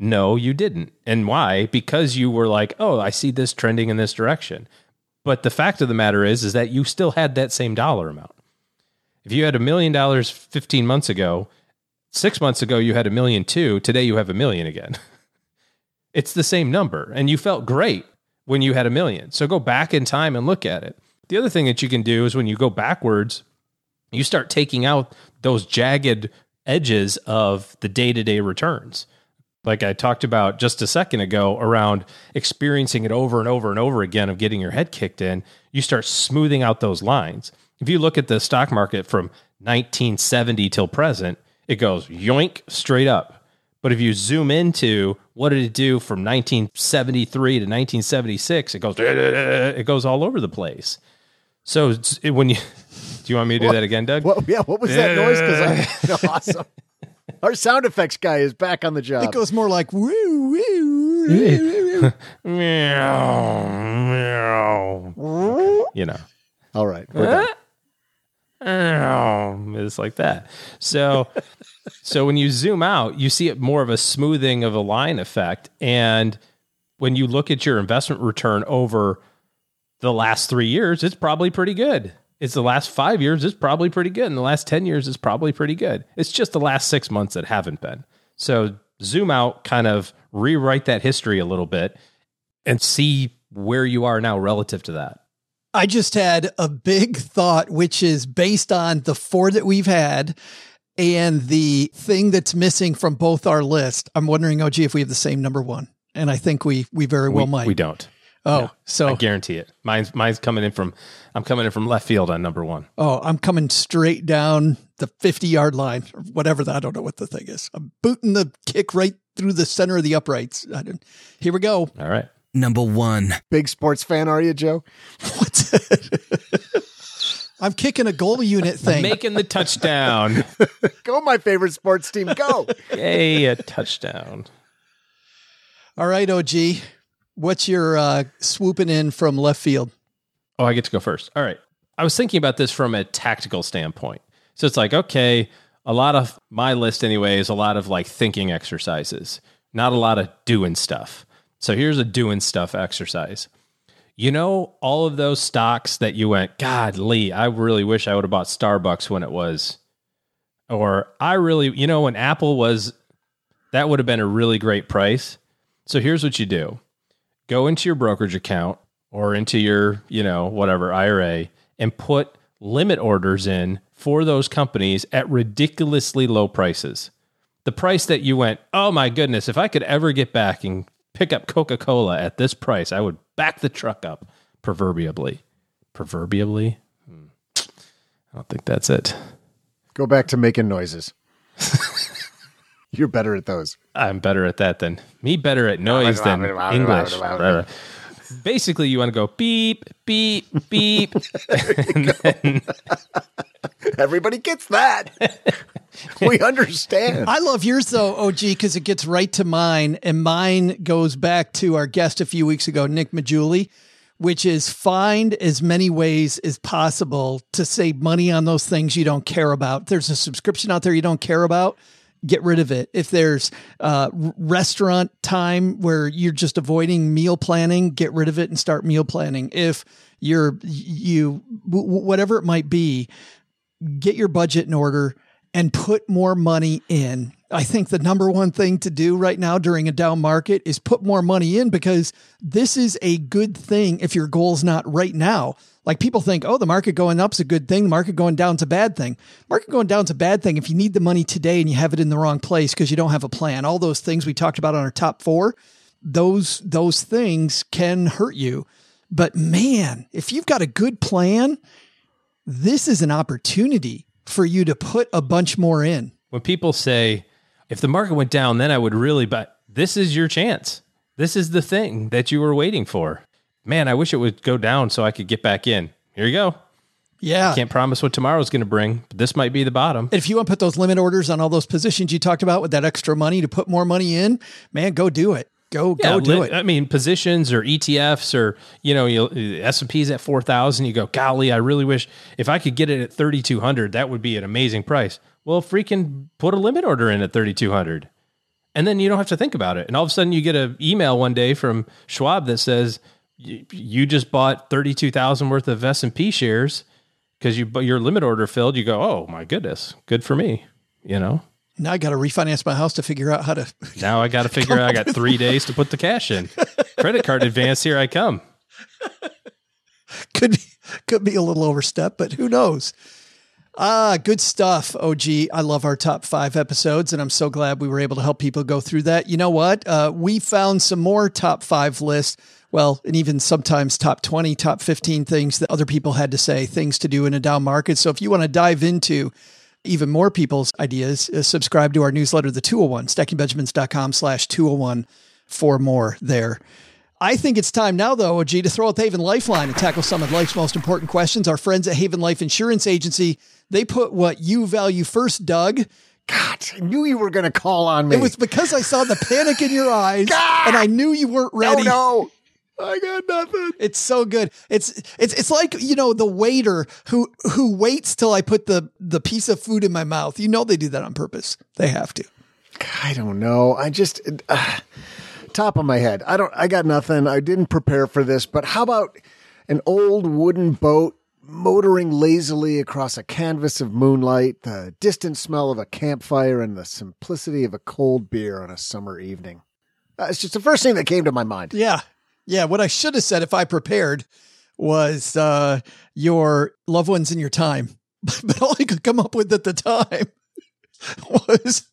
no you didn't. And why? Because you were like oh i see this trending in this direction. But the fact of the matter is is that you still had that same dollar amount. If you had a million dollars 15 months ago six months ago you had a million two. Today you have a million again. <laughs> It's the same number and you felt great when you had a million. So go back in time and look at it. The other thing that you can do is when you go backwards you start taking out those jagged edges of the day to day returns. Like I talked about just a second ago around experiencing it over and over and over again of getting your head kicked in, you start smoothing out those lines. If you look at the stock market from 1970 till present, it goes yoink straight up. But if you zoom into what did it do from 1973 to 1976, it goes <laughs> it goes all over the place. So when you <laughs> do you want me to do What? that again, Doug? What, yeah, what was that noise? Because <laughs> awesome. <laughs> Our sound effects guy is back on the job. It goes more like woo woo. woo. <laughs> meow, meow. You know. All right. we're done. Um, It's like that. So, <laughs> so when you zoom out, you see it more of a smoothing of a line effect. And when you look at your investment return over the last three years, it's probably pretty good. It's the last five years, it's probably pretty good. And the last 10 years, is probably pretty good. It's just the last six months that haven't been. So zoom out, kind of rewrite that history a little bit and see where you are now relative to that. I just had a big thought, which is based on the four that we've had and the thing that's missing from both our list. I'm wondering, OG, if we have the same number one. And I think we we very well we, might. we don't. Oh, I so I guarantee it. Mine's mine's coming in from I'm coming in from left field on number one. oh, I'm coming straight down the 50 yard line or whatever. The, I don't know what the thing is. I'm booting the kick right through the center of the uprights. I don't, here we go. All right. Number one. Big sports fan, are you, Joe? <laughs> What's I'm kicking a goal unit thing. Making the touchdown. <laughs> Go, my favorite sports team. Go. Yay, a touchdown. All right, OG. What's your uh, swooping in from left field? Oh, I get to go first. All right. I was thinking about this from a tactical standpoint. So it's like, okay, a lot of my list anyway is a lot of like thinking exercises, not a lot of doing stuff. So here's a doing stuff exercise. You know, all of those stocks that you went, God, Lee, I really wish I would have bought Starbucks when it was, or I really, you know, when Apple was, that would have been a really great price. So here's what you do go into your brokerage account or into your, you know, whatever IRA and put limit orders in for those companies at ridiculously low prices. The price that you went, oh my goodness, if I could ever get back and pick up Coca Cola at this price, I would back the truck up, proverbially. Proverbially? Hmm. I don't think that's it. Go back to making noises. <laughs> You're better at those. I'm better at that than me, better at noise than English. Basically, you want to go beep, beep, beep. then, <laughs> Everybody gets that. <laughs> we understand. I love yours though, OG, because it gets right to mine, and mine goes back to our guest a few weeks ago, Nick Maggiulli, which is find as many ways as possible to save money on those things you don't care about. There's a subscription out there you don't care about. Get rid of it. If there's uh, restaurant time where you're just avoiding meal planning, get rid of it and start meal planning. If you're you whatever it might be, get your budget in order and put more money in. I think the number one thing to do right now during a down market is put more money in because this is a good thing if your goal's not right now. Like people think, oh, the market going up is a good thing. The market going down is a bad thing. Market going down is a bad thing if you need the money today and you have it in the wrong place because you don't have a plan. All those things we talked about on our top four, those those things can hurt you. But man, if you've got a good plan, this is an opportunity for you to put a bunch more in. When people say, if the market went down, then I would really, but this is your chance. This is the thing that you were waiting for. Man, I wish it would go down so I could get back in. Here you go. Yeah. Can't promise what tomorrow's going to bring, but this might be the bottom. If you want to put those limit orders on all those positions you talked about with that extra money to put more money in, man, go do it. Go yeah, go do it. I mean, positions or ETFs or you know, S and P's at four thousand. You go, golly, I really wish if I could get it at thirty two hundred, that would be an amazing price. Well, freaking put a limit order in at thirty two hundred, and then you don't have to think about it. And all of a sudden, you get an email one day from Schwab that says you just bought thirty two thousand worth of S and P shares because you your limit order filled. You go, oh my goodness, good for me. You know. Now I got to refinance my house to figure out how to. <laughs> Now I got to figure out. I got three days to put the cash in. Credit card advance. Here I come. Could be, could be a little overstep, but who knows? Ah, good stuff, OG. I love our top five episodes, and I'm so glad we were able to help people go through that. You know what? Uh, we found some more top five lists. Well, and even sometimes top 20, top 15 things that other people had to say, things to do in a down market. So if you want to dive into even more people's ideas, uh, subscribe to our newsletter, The 201, stackingbenjamins.com slash 201 for more there. I think it's time now, though, OG, to throw out the Haven Lifeline and tackle some of life's most important questions. Our friends at Haven Life Insurance Agency, they put what you value first, Doug. God, I knew you were going to call on me. It was because I saw the panic in your eyes God! and I knew you weren't ready. No, no. I got nothing. It's so good. It's it's it's like you know the waiter who who waits till I put the the piece of food in my mouth. You know they do that on purpose. They have to. I don't know. I just uh, top of my head. I don't. I got nothing. I didn't prepare for this. But how about an old wooden boat motoring lazily across a canvas of moonlight, the distant smell of a campfire, and the simplicity of a cold beer on a summer evening? Uh, it's just the first thing that came to my mind. Yeah, yeah, what I should have said if I prepared was uh, your loved ones in your time, <laughs> but all I could come up with at the time <laughs> was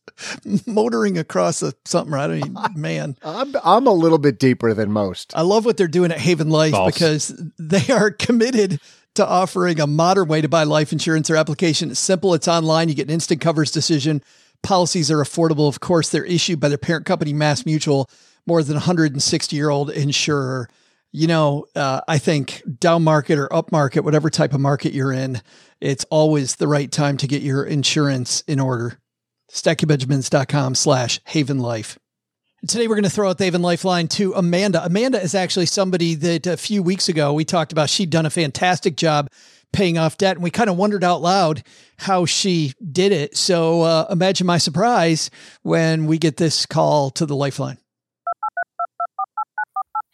motoring across a something. I don't even, <laughs> man. I'm I'm a little bit deeper than most. I love what they're doing at Haven Life False. because they are committed to offering a modern way to buy life insurance. Their application is simple. It's online. You get an instant coverage decision. Policies are affordable. Of course, they're issued by their parent company, MassMutual more than 160 year old insurer. You know, uh, I think down market or up market, whatever type of market you're in, it's always the right time to get your insurance in order. StackingBenjamins.com slash Haven Life. Today, we're going to throw out the Haven Lifeline to Amanda. Amanda is actually somebody that a few weeks ago we talked about. She'd done a fantastic job paying off debt, and we kind of wondered out loud how she did it. So uh, imagine my surprise when we get this call to the Lifeline.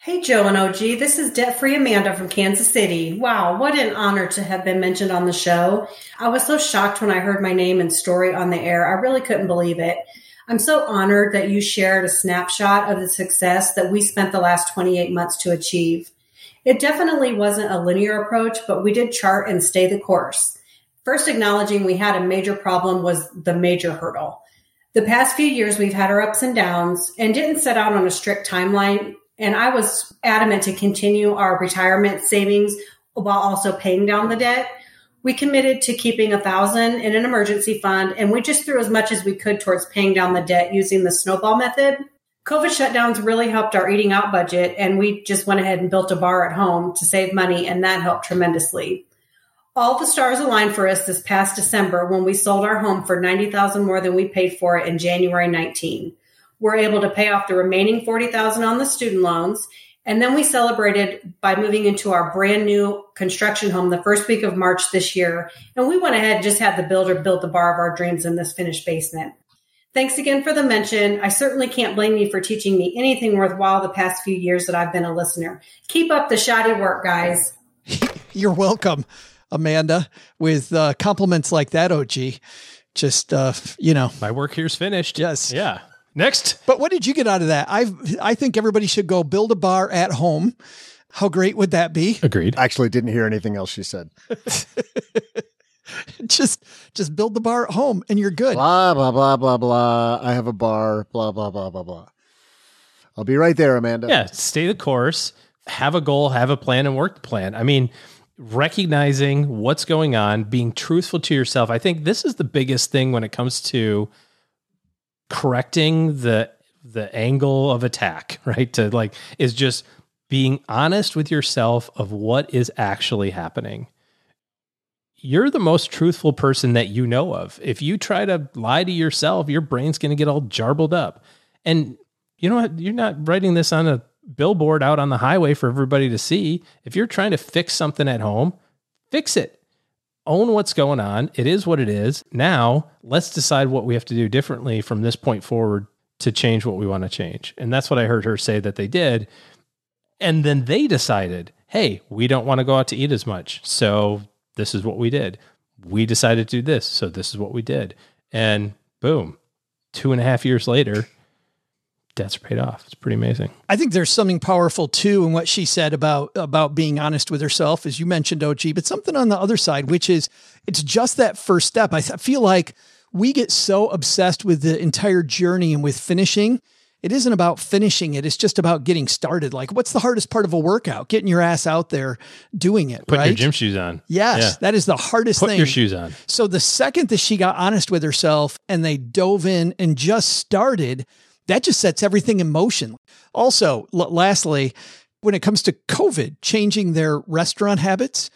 Hey, Joe and OG. This is debt free Amanda from Kansas City. Wow, what an honor to have been mentioned on the show. I was so shocked when I heard my name and story on the air. I really couldn't believe it. I'm so honored that you shared a snapshot of the success that we spent the last 28 months to achieve. It definitely wasn't a linear approach, but we did chart and stay the course. First, acknowledging we had a major problem was the major hurdle. The past few years, we've had our ups and downs and didn't set out on a strict timeline and I was adamant to continue our retirement savings while also paying down the debt. We committed to keeping a thousand in an emergency fund and we just threw as much as we could towards paying down the debt using the snowball method. COVID shutdowns really helped our eating out budget and we just went ahead and built a bar at home to save money and that helped tremendously. All the stars aligned for us this past December when we sold our home for 90,000 more than we paid for it in January 19 we're able to pay off the remaining 40,000 on the student loans. And then we celebrated by moving into our brand new construction home the first week of March this year. And we went ahead and just had the builder build the bar of our dreams in this finished basement. Thanks again for the mention. I certainly can't blame you for teaching me anything worthwhile the past few years that I've been a listener. Keep up the shoddy work, guys. <laughs> You're welcome, Amanda, with uh, compliments like that, OG. Just, uh, you know, My work here's finished. Yes. Yeah. Next. But what did you get out of that? I I think everybody should go build a bar at home. How great would that be? Agreed. Actually, didn't hear anything else she said. <laughs> just just build the bar at home and you're good. Blah, blah, blah, blah, blah. I have a bar, blah, blah, blah, blah, blah. I'll be right there, Amanda. Yeah. Stay the course. Have a goal. Have a plan and work the plan. I mean, recognizing what's going on, being truthful to yourself. I think this is the biggest thing when it comes to correcting the the angle of attack, <laughs> right? To like is just being honest with yourself of what is actually happening. You're the most truthful person that you know of. If you try to lie to yourself, your brain's going to get all jarbled up. And you know what? You're not writing this on a billboard out on the highway for everybody to see. If you're trying to fix something at home, fix it. Own what's going on. It is what it is. Now, let's decide what we have to do differently from this point forward to change what we want to change. And that's what I heard her say that they did. And then they decided, hey, we don't want to go out to eat as much. So this is what we did. We decided to do this. So this is what we did. And boom, two and a half years later, debts paid off. It's pretty amazing. I think there's something powerful too in what she said about about being honest with herself, as you mentioned, OG, but something on the other side, which is it's just that first step. I th- feel like we get so obsessed with the entire journey and with finishing. It isn't about finishing it. It's just about getting started. Like, what's the hardest part of a workout? Getting your ass out there, doing it. Put right? your gym shoes on. Yes, Yeah. that is the hardest Put thing. Put your shoes on. So the second that she got honest with herself and they dove in and just started, that just sets everything in motion. Also, l- lastly, when it comes to COVID changing their restaurant habits,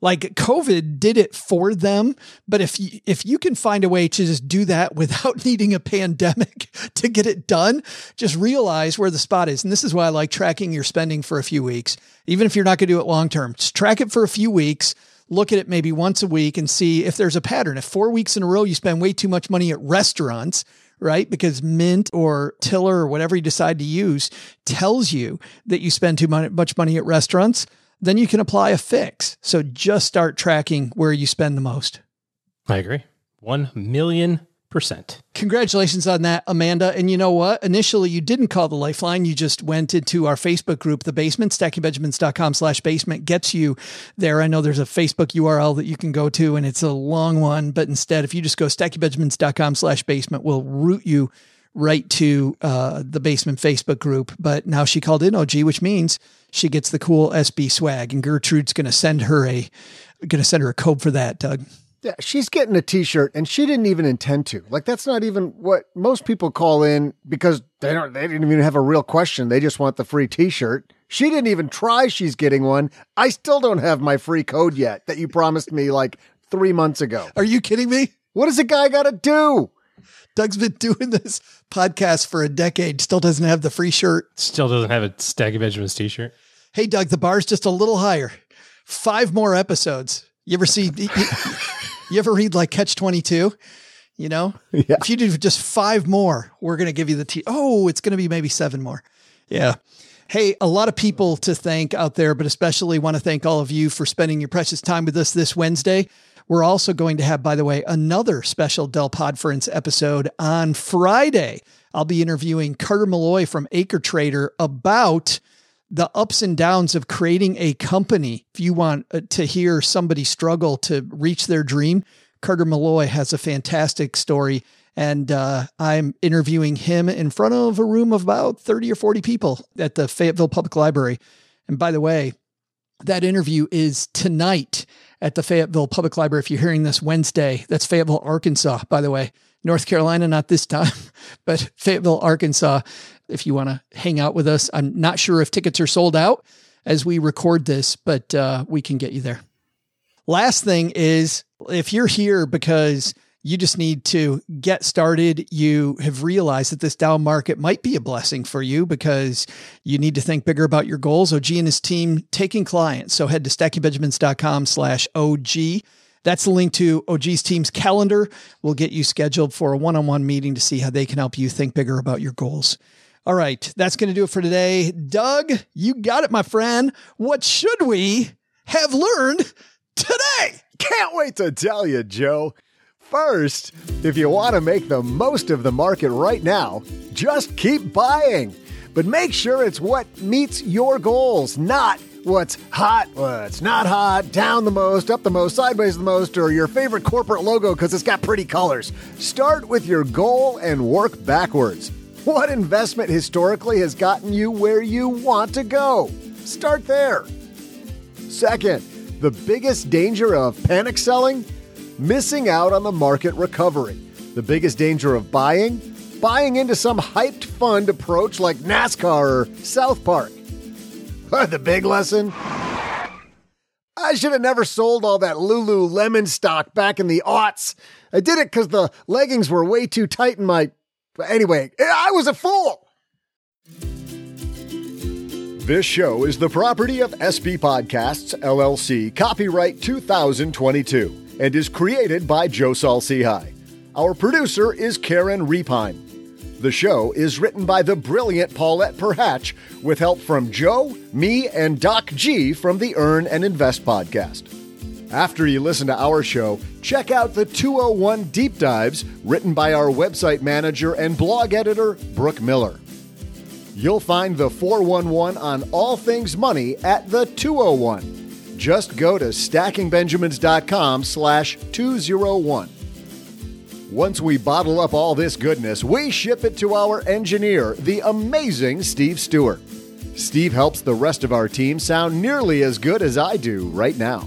like COVID did it for them, but if if you can find a way to just do that <laughs> without needing a pandemic <laughs> to get it done, just realize where the spot is. And this is why I like tracking your spending for a few weeks, even if you're not going to do it long term. Just track it for a few weeks look at it maybe once a week and see if there's a pattern. If four weeks in a row you spend way too much money at restaurants, right? Because Mint or Tiller or whatever you decide to use tells you that you spend too much money at restaurants, then you can apply a fix. So just start tracking where you spend the most. I agree. One million percent. Congratulations on that, Amanda. And you know what? Initially, you didn't call the lifeline. You just went into our Facebook group, The Basement. StackingBenjamins.com slash basement gets you there. I know there's a Facebook URL that you can go to, and it's a long one. But instead, if you just go StackingBenjamins.com slash basement, we'll route you right to uh, the Basement Facebook group. But now she called in OG, which means she gets the cool SB swag. And Gertrude's going to send her a going to send her a code for that, Doug. Yeah, she's getting a t-shirt and she didn't even intend to. Like that's not even what most people call in because they don't they didn't even have a real question. They just want the free t-shirt. She didn't even try she's getting one. I still don't have my free code yet that you promised me like 3 months ago. Are you kidding me? What does a guy got to do? Doug's been doing this podcast for a decade, still doesn't have the free shirt. Still doesn't have a Stacking Benjamins t-shirt. Hey, Doug, the bar's just a little higher. Five more episodes. You ever see, you, you ever read like Catch 22? You know, Yeah. if you do just five more, we're going to give you the T. Oh, it's going to be maybe seven more. Yeah. Hey, a lot of people to thank out there, but especially want to thank all of you for spending your precious time with us this Wednesday. We're also going to have, by the way, another special Del Podference episode on Friday. I'll be interviewing Carter Malloy from AcreTrader about the ups and downs of creating a company. If you want uh, to hear somebody struggle to reach their dream, Carter Malloy has a fantastic story. And uh, I'm interviewing him in front of a room of about 30 or 40 people at the Fayetteville Public Library. And by the way, that interview is tonight at the Fayetteville Public Library. If you're hearing this Wednesday, that's Fayetteville, Arkansas, by the way. North Carolina, not this time, <laughs> but Fayetteville, Arkansas. If you want to hang out with us, I'm not sure if tickets are sold out as we record this, but uh, we can get you there. Last thing is if you're here because you just need to get started, you have realized that this down market might be a blessing for you because you need to think bigger about your goals. OG and his team taking clients. So head to stackingbenjamins.com slash OG That's the link to OG's team's calendar. We'll get you scheduled for a one on one meeting to see how they can help you think bigger about your goals. All right, that's going to do it for today. Doug, you got it, my friend. What should we have learned today? Can't wait to tell you, Joe. First, if you want to make the most of the market right now, just keep buying. But make sure it's what meets your goals, not what's hot, what's not hot, down the most, up the most, sideways the most, or your favorite corporate logo because it's got pretty colors. Start with your goal and work backwards. <laughs> What investment historically has gotten you where you want to go? Start there. Second, the biggest danger of panic selling? Missing out on the market recovery. The biggest danger of buying? Buying into some hyped fund approach like NASCAR or South Park. <laughs> the big lesson? I should have never sold all that Lululemon stock back in the aughts. I did it because the leggings were way too tight in my but anyway, I was a fool. This show is the property of SB Podcasts, LLC, copyright 2022, and is created by Joe Saul-Sehy. Our producer is Karen Repine. The show is written by the brilliant Paulette Perhach with help from Joe, me, and Doc G from the Earn and Invest podcast. After you listen to our show, check out the 201 Deep Dives written by our website manager and blog editor, Brooke Miller. You'll find the 411 on all things money at the 201. Just go to stackingbenjamins.com slash 201. Once we bottle up all this goodness, we ship it to our engineer, the amazing Steve Stewart. Steve helps the rest of our team sound nearly as good as I do right now.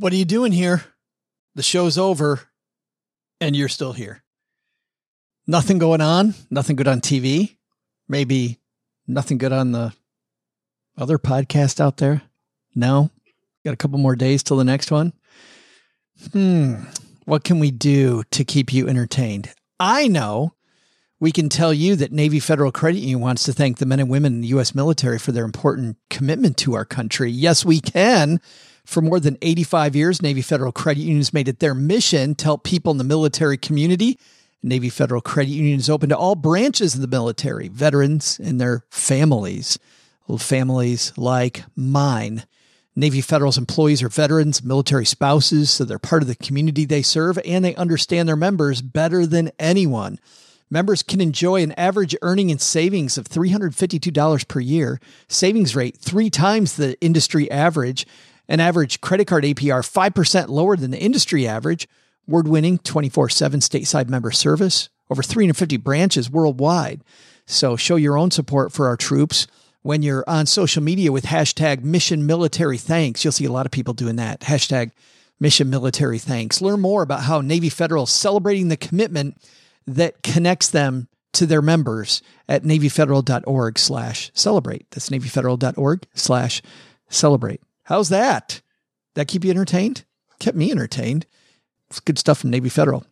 What are you doing here? The show's over and you're still here. Nothing going on, nothing good on TV, maybe nothing good on the other podcast out there. No, got a couple more days till the next one. Hmm, what can we do to keep you entertained? I know we can tell you that Navy Federal Credit Union wants to thank the men and women in the U.S. military for their important commitment to our country. Yes, we can. For more than 85 years, Navy Federal Credit Union has made it their mission to help people in the military community. Navy Federal Credit Union is open to all branches of the military, veterans and their families, families like mine. Navy Federal's employees are veterans, military spouses, so they're part of the community they serve and they understand their members better than anyone. Members can enjoy an average earning and savings of $352 per year, savings rate three times the industry average, an average credit card APR 5% lower than the industry average, word winning 24 7 stateside member service, over 350 branches worldwide. So show your own support for our troops when you're on social media with hashtag mission military thanks. You'll see a lot of people doing that. Hashtag mission military thanks. Learn more about how Navy Federal is celebrating the commitment that connects them to their members at navyfederal.org slash celebrate. That's navyfederal.org slash celebrate. How's that? That keep you entertained? Kept me entertained. It's good stuff from Navy Federal.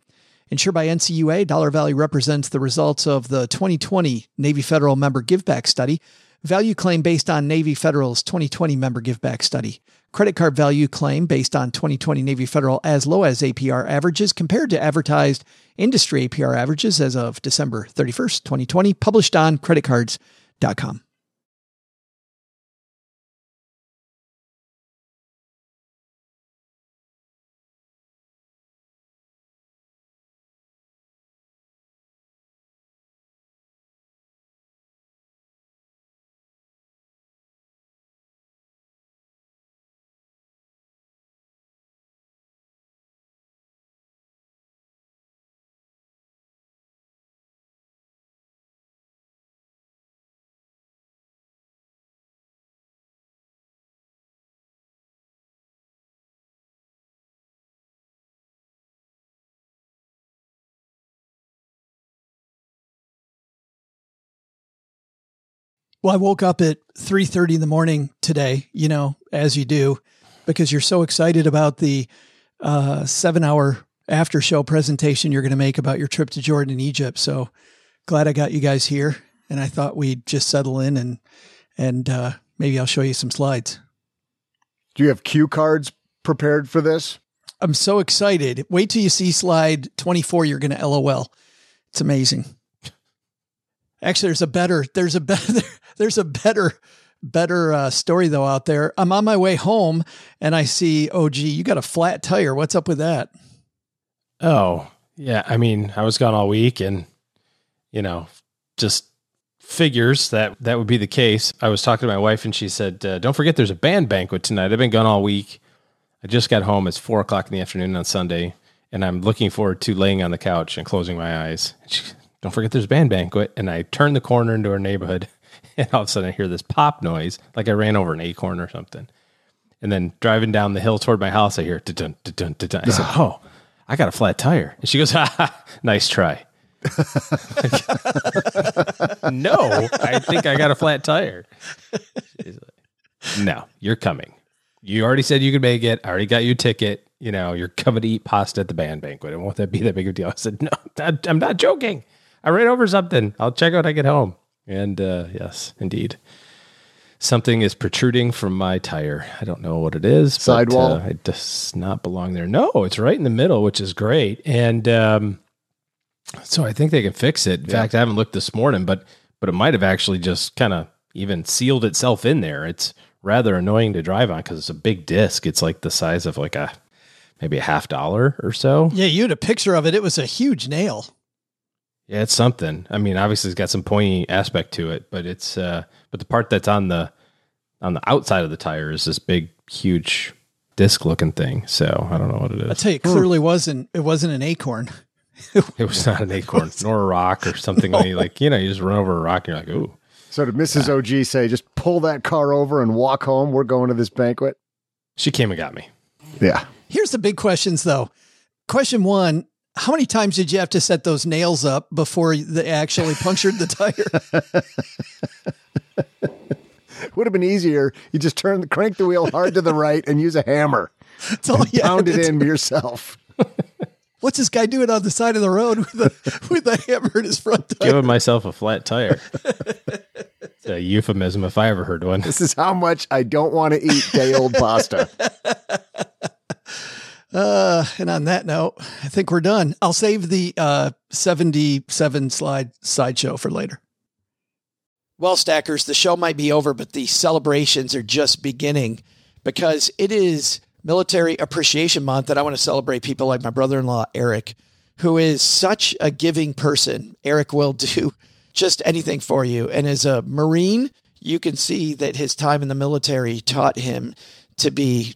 Insured by NCUA, Dollar Value represents the results of the 2020 Navy Federal Member Giveback Study. Value claim based on Navy Federal's 2020 Member Giveback Study. Credit card value claim based on 2020 Navy Federal as low as APR averages compared to advertised industry APR averages as of December 31st, 2020, published on creditcards.com. Well, I woke up at 3:30 in the morning today, you know, as you do, because you're so excited about the uh, 7-hour after show presentation you're going to make about your trip to Jordan and Egypt. So glad I got you guys here and I thought we'd just settle in and and uh, maybe I'll show you some slides. Do you have cue cards prepared for this? I'm so excited. Wait till you see slide 24 you're going to LOL. It's amazing. Actually, there's a better there's a <laughs> better there's a better better uh, story though out there. I'm on my way home and I see, oh gee, you got a flat tire. What's up with that? Oh yeah, I mean, I was gone all week, and you know, just figures that that would be the case. I was talking to my wife, and she said, uh, "Don't forget, there's a band banquet tonight." I've been gone all week. I just got home. It's four o'clock in the afternoon on Sunday, and I'm looking forward to laying on the couch and closing my eyes. <laughs> She, Don't forget, there's a band banquet, and I turn the corner into our neighborhood, <laughs> and all of a sudden I hear this pop noise, like I ran over an acorn or something. And then driving down the hill toward my house, I hear dun dun dun dun. I said, "Oh, I got a flat tire." And she goes, <laughs> "Ha, ha nice try." <laughs> no, I think I got a flat tire. She's like, no, you're coming. You already said you could make it. I already got you a ticket. You know, you're coming to eat pasta at the band banquet. And won't that be that big of a deal? I said, no, I'm not joking. I ran over something. I'll check out when I get home. And uh, yes, indeed. Something is protruding from my tire. I don't know what it is. Sidewall? But, uh, it does not belong there. No, it's right in the middle, which is great. And um, so I think they can fix it. In fact, I haven't looked this morning, but but it might have actually just kind of even sealed itself in there. It's rather annoying to drive on because it's a big disc. It's like the size of like a maybe a half dollar or so. Yeah, you had a picture of it. It was a huge nail. Yeah, it's something. I mean, obviously it's got some pointy aspect to it, but it's uh but the part that's on the on the outside of the tire is this big huge disc looking thing. So I don't know what it is. I is. tell you, it clearly wasn't. It wasn't an acorn. <laughs> It was not an acorn nor a rock or something like, like you know, you just run over a rock and you're like, ooh. So did Mrs. OG say, just pull that car over and walk home? We're going to this banquet. She came and got me. Yeah. Here's the big questions, though. Question one: How many times did you have to set those nails up before they actually punctured the tire? <laughs> Would have been easier. You just turn the crank the wheel hard to the right and use a hammer. That's all you Pound had it to in do. yourself. <laughs> What's this guy doing on the side of the road with a with a hammer in his front tire? Giving myself a flat tire. <laughs> it's a euphemism if I ever heard one. This is how much I don't want to eat day old pasta. Uh, and on that note, I think we're done. I'll save the uh, 77 slide sideshow for later. Well, Stackers, the show might be over, but the celebrations are just beginning because it is Military Appreciation Month, and I want to celebrate people like my brother in law, Eric, who is such a giving person. Eric will do <laughs> just anything for you. And as a Marine, you can see that his time in the military taught him to be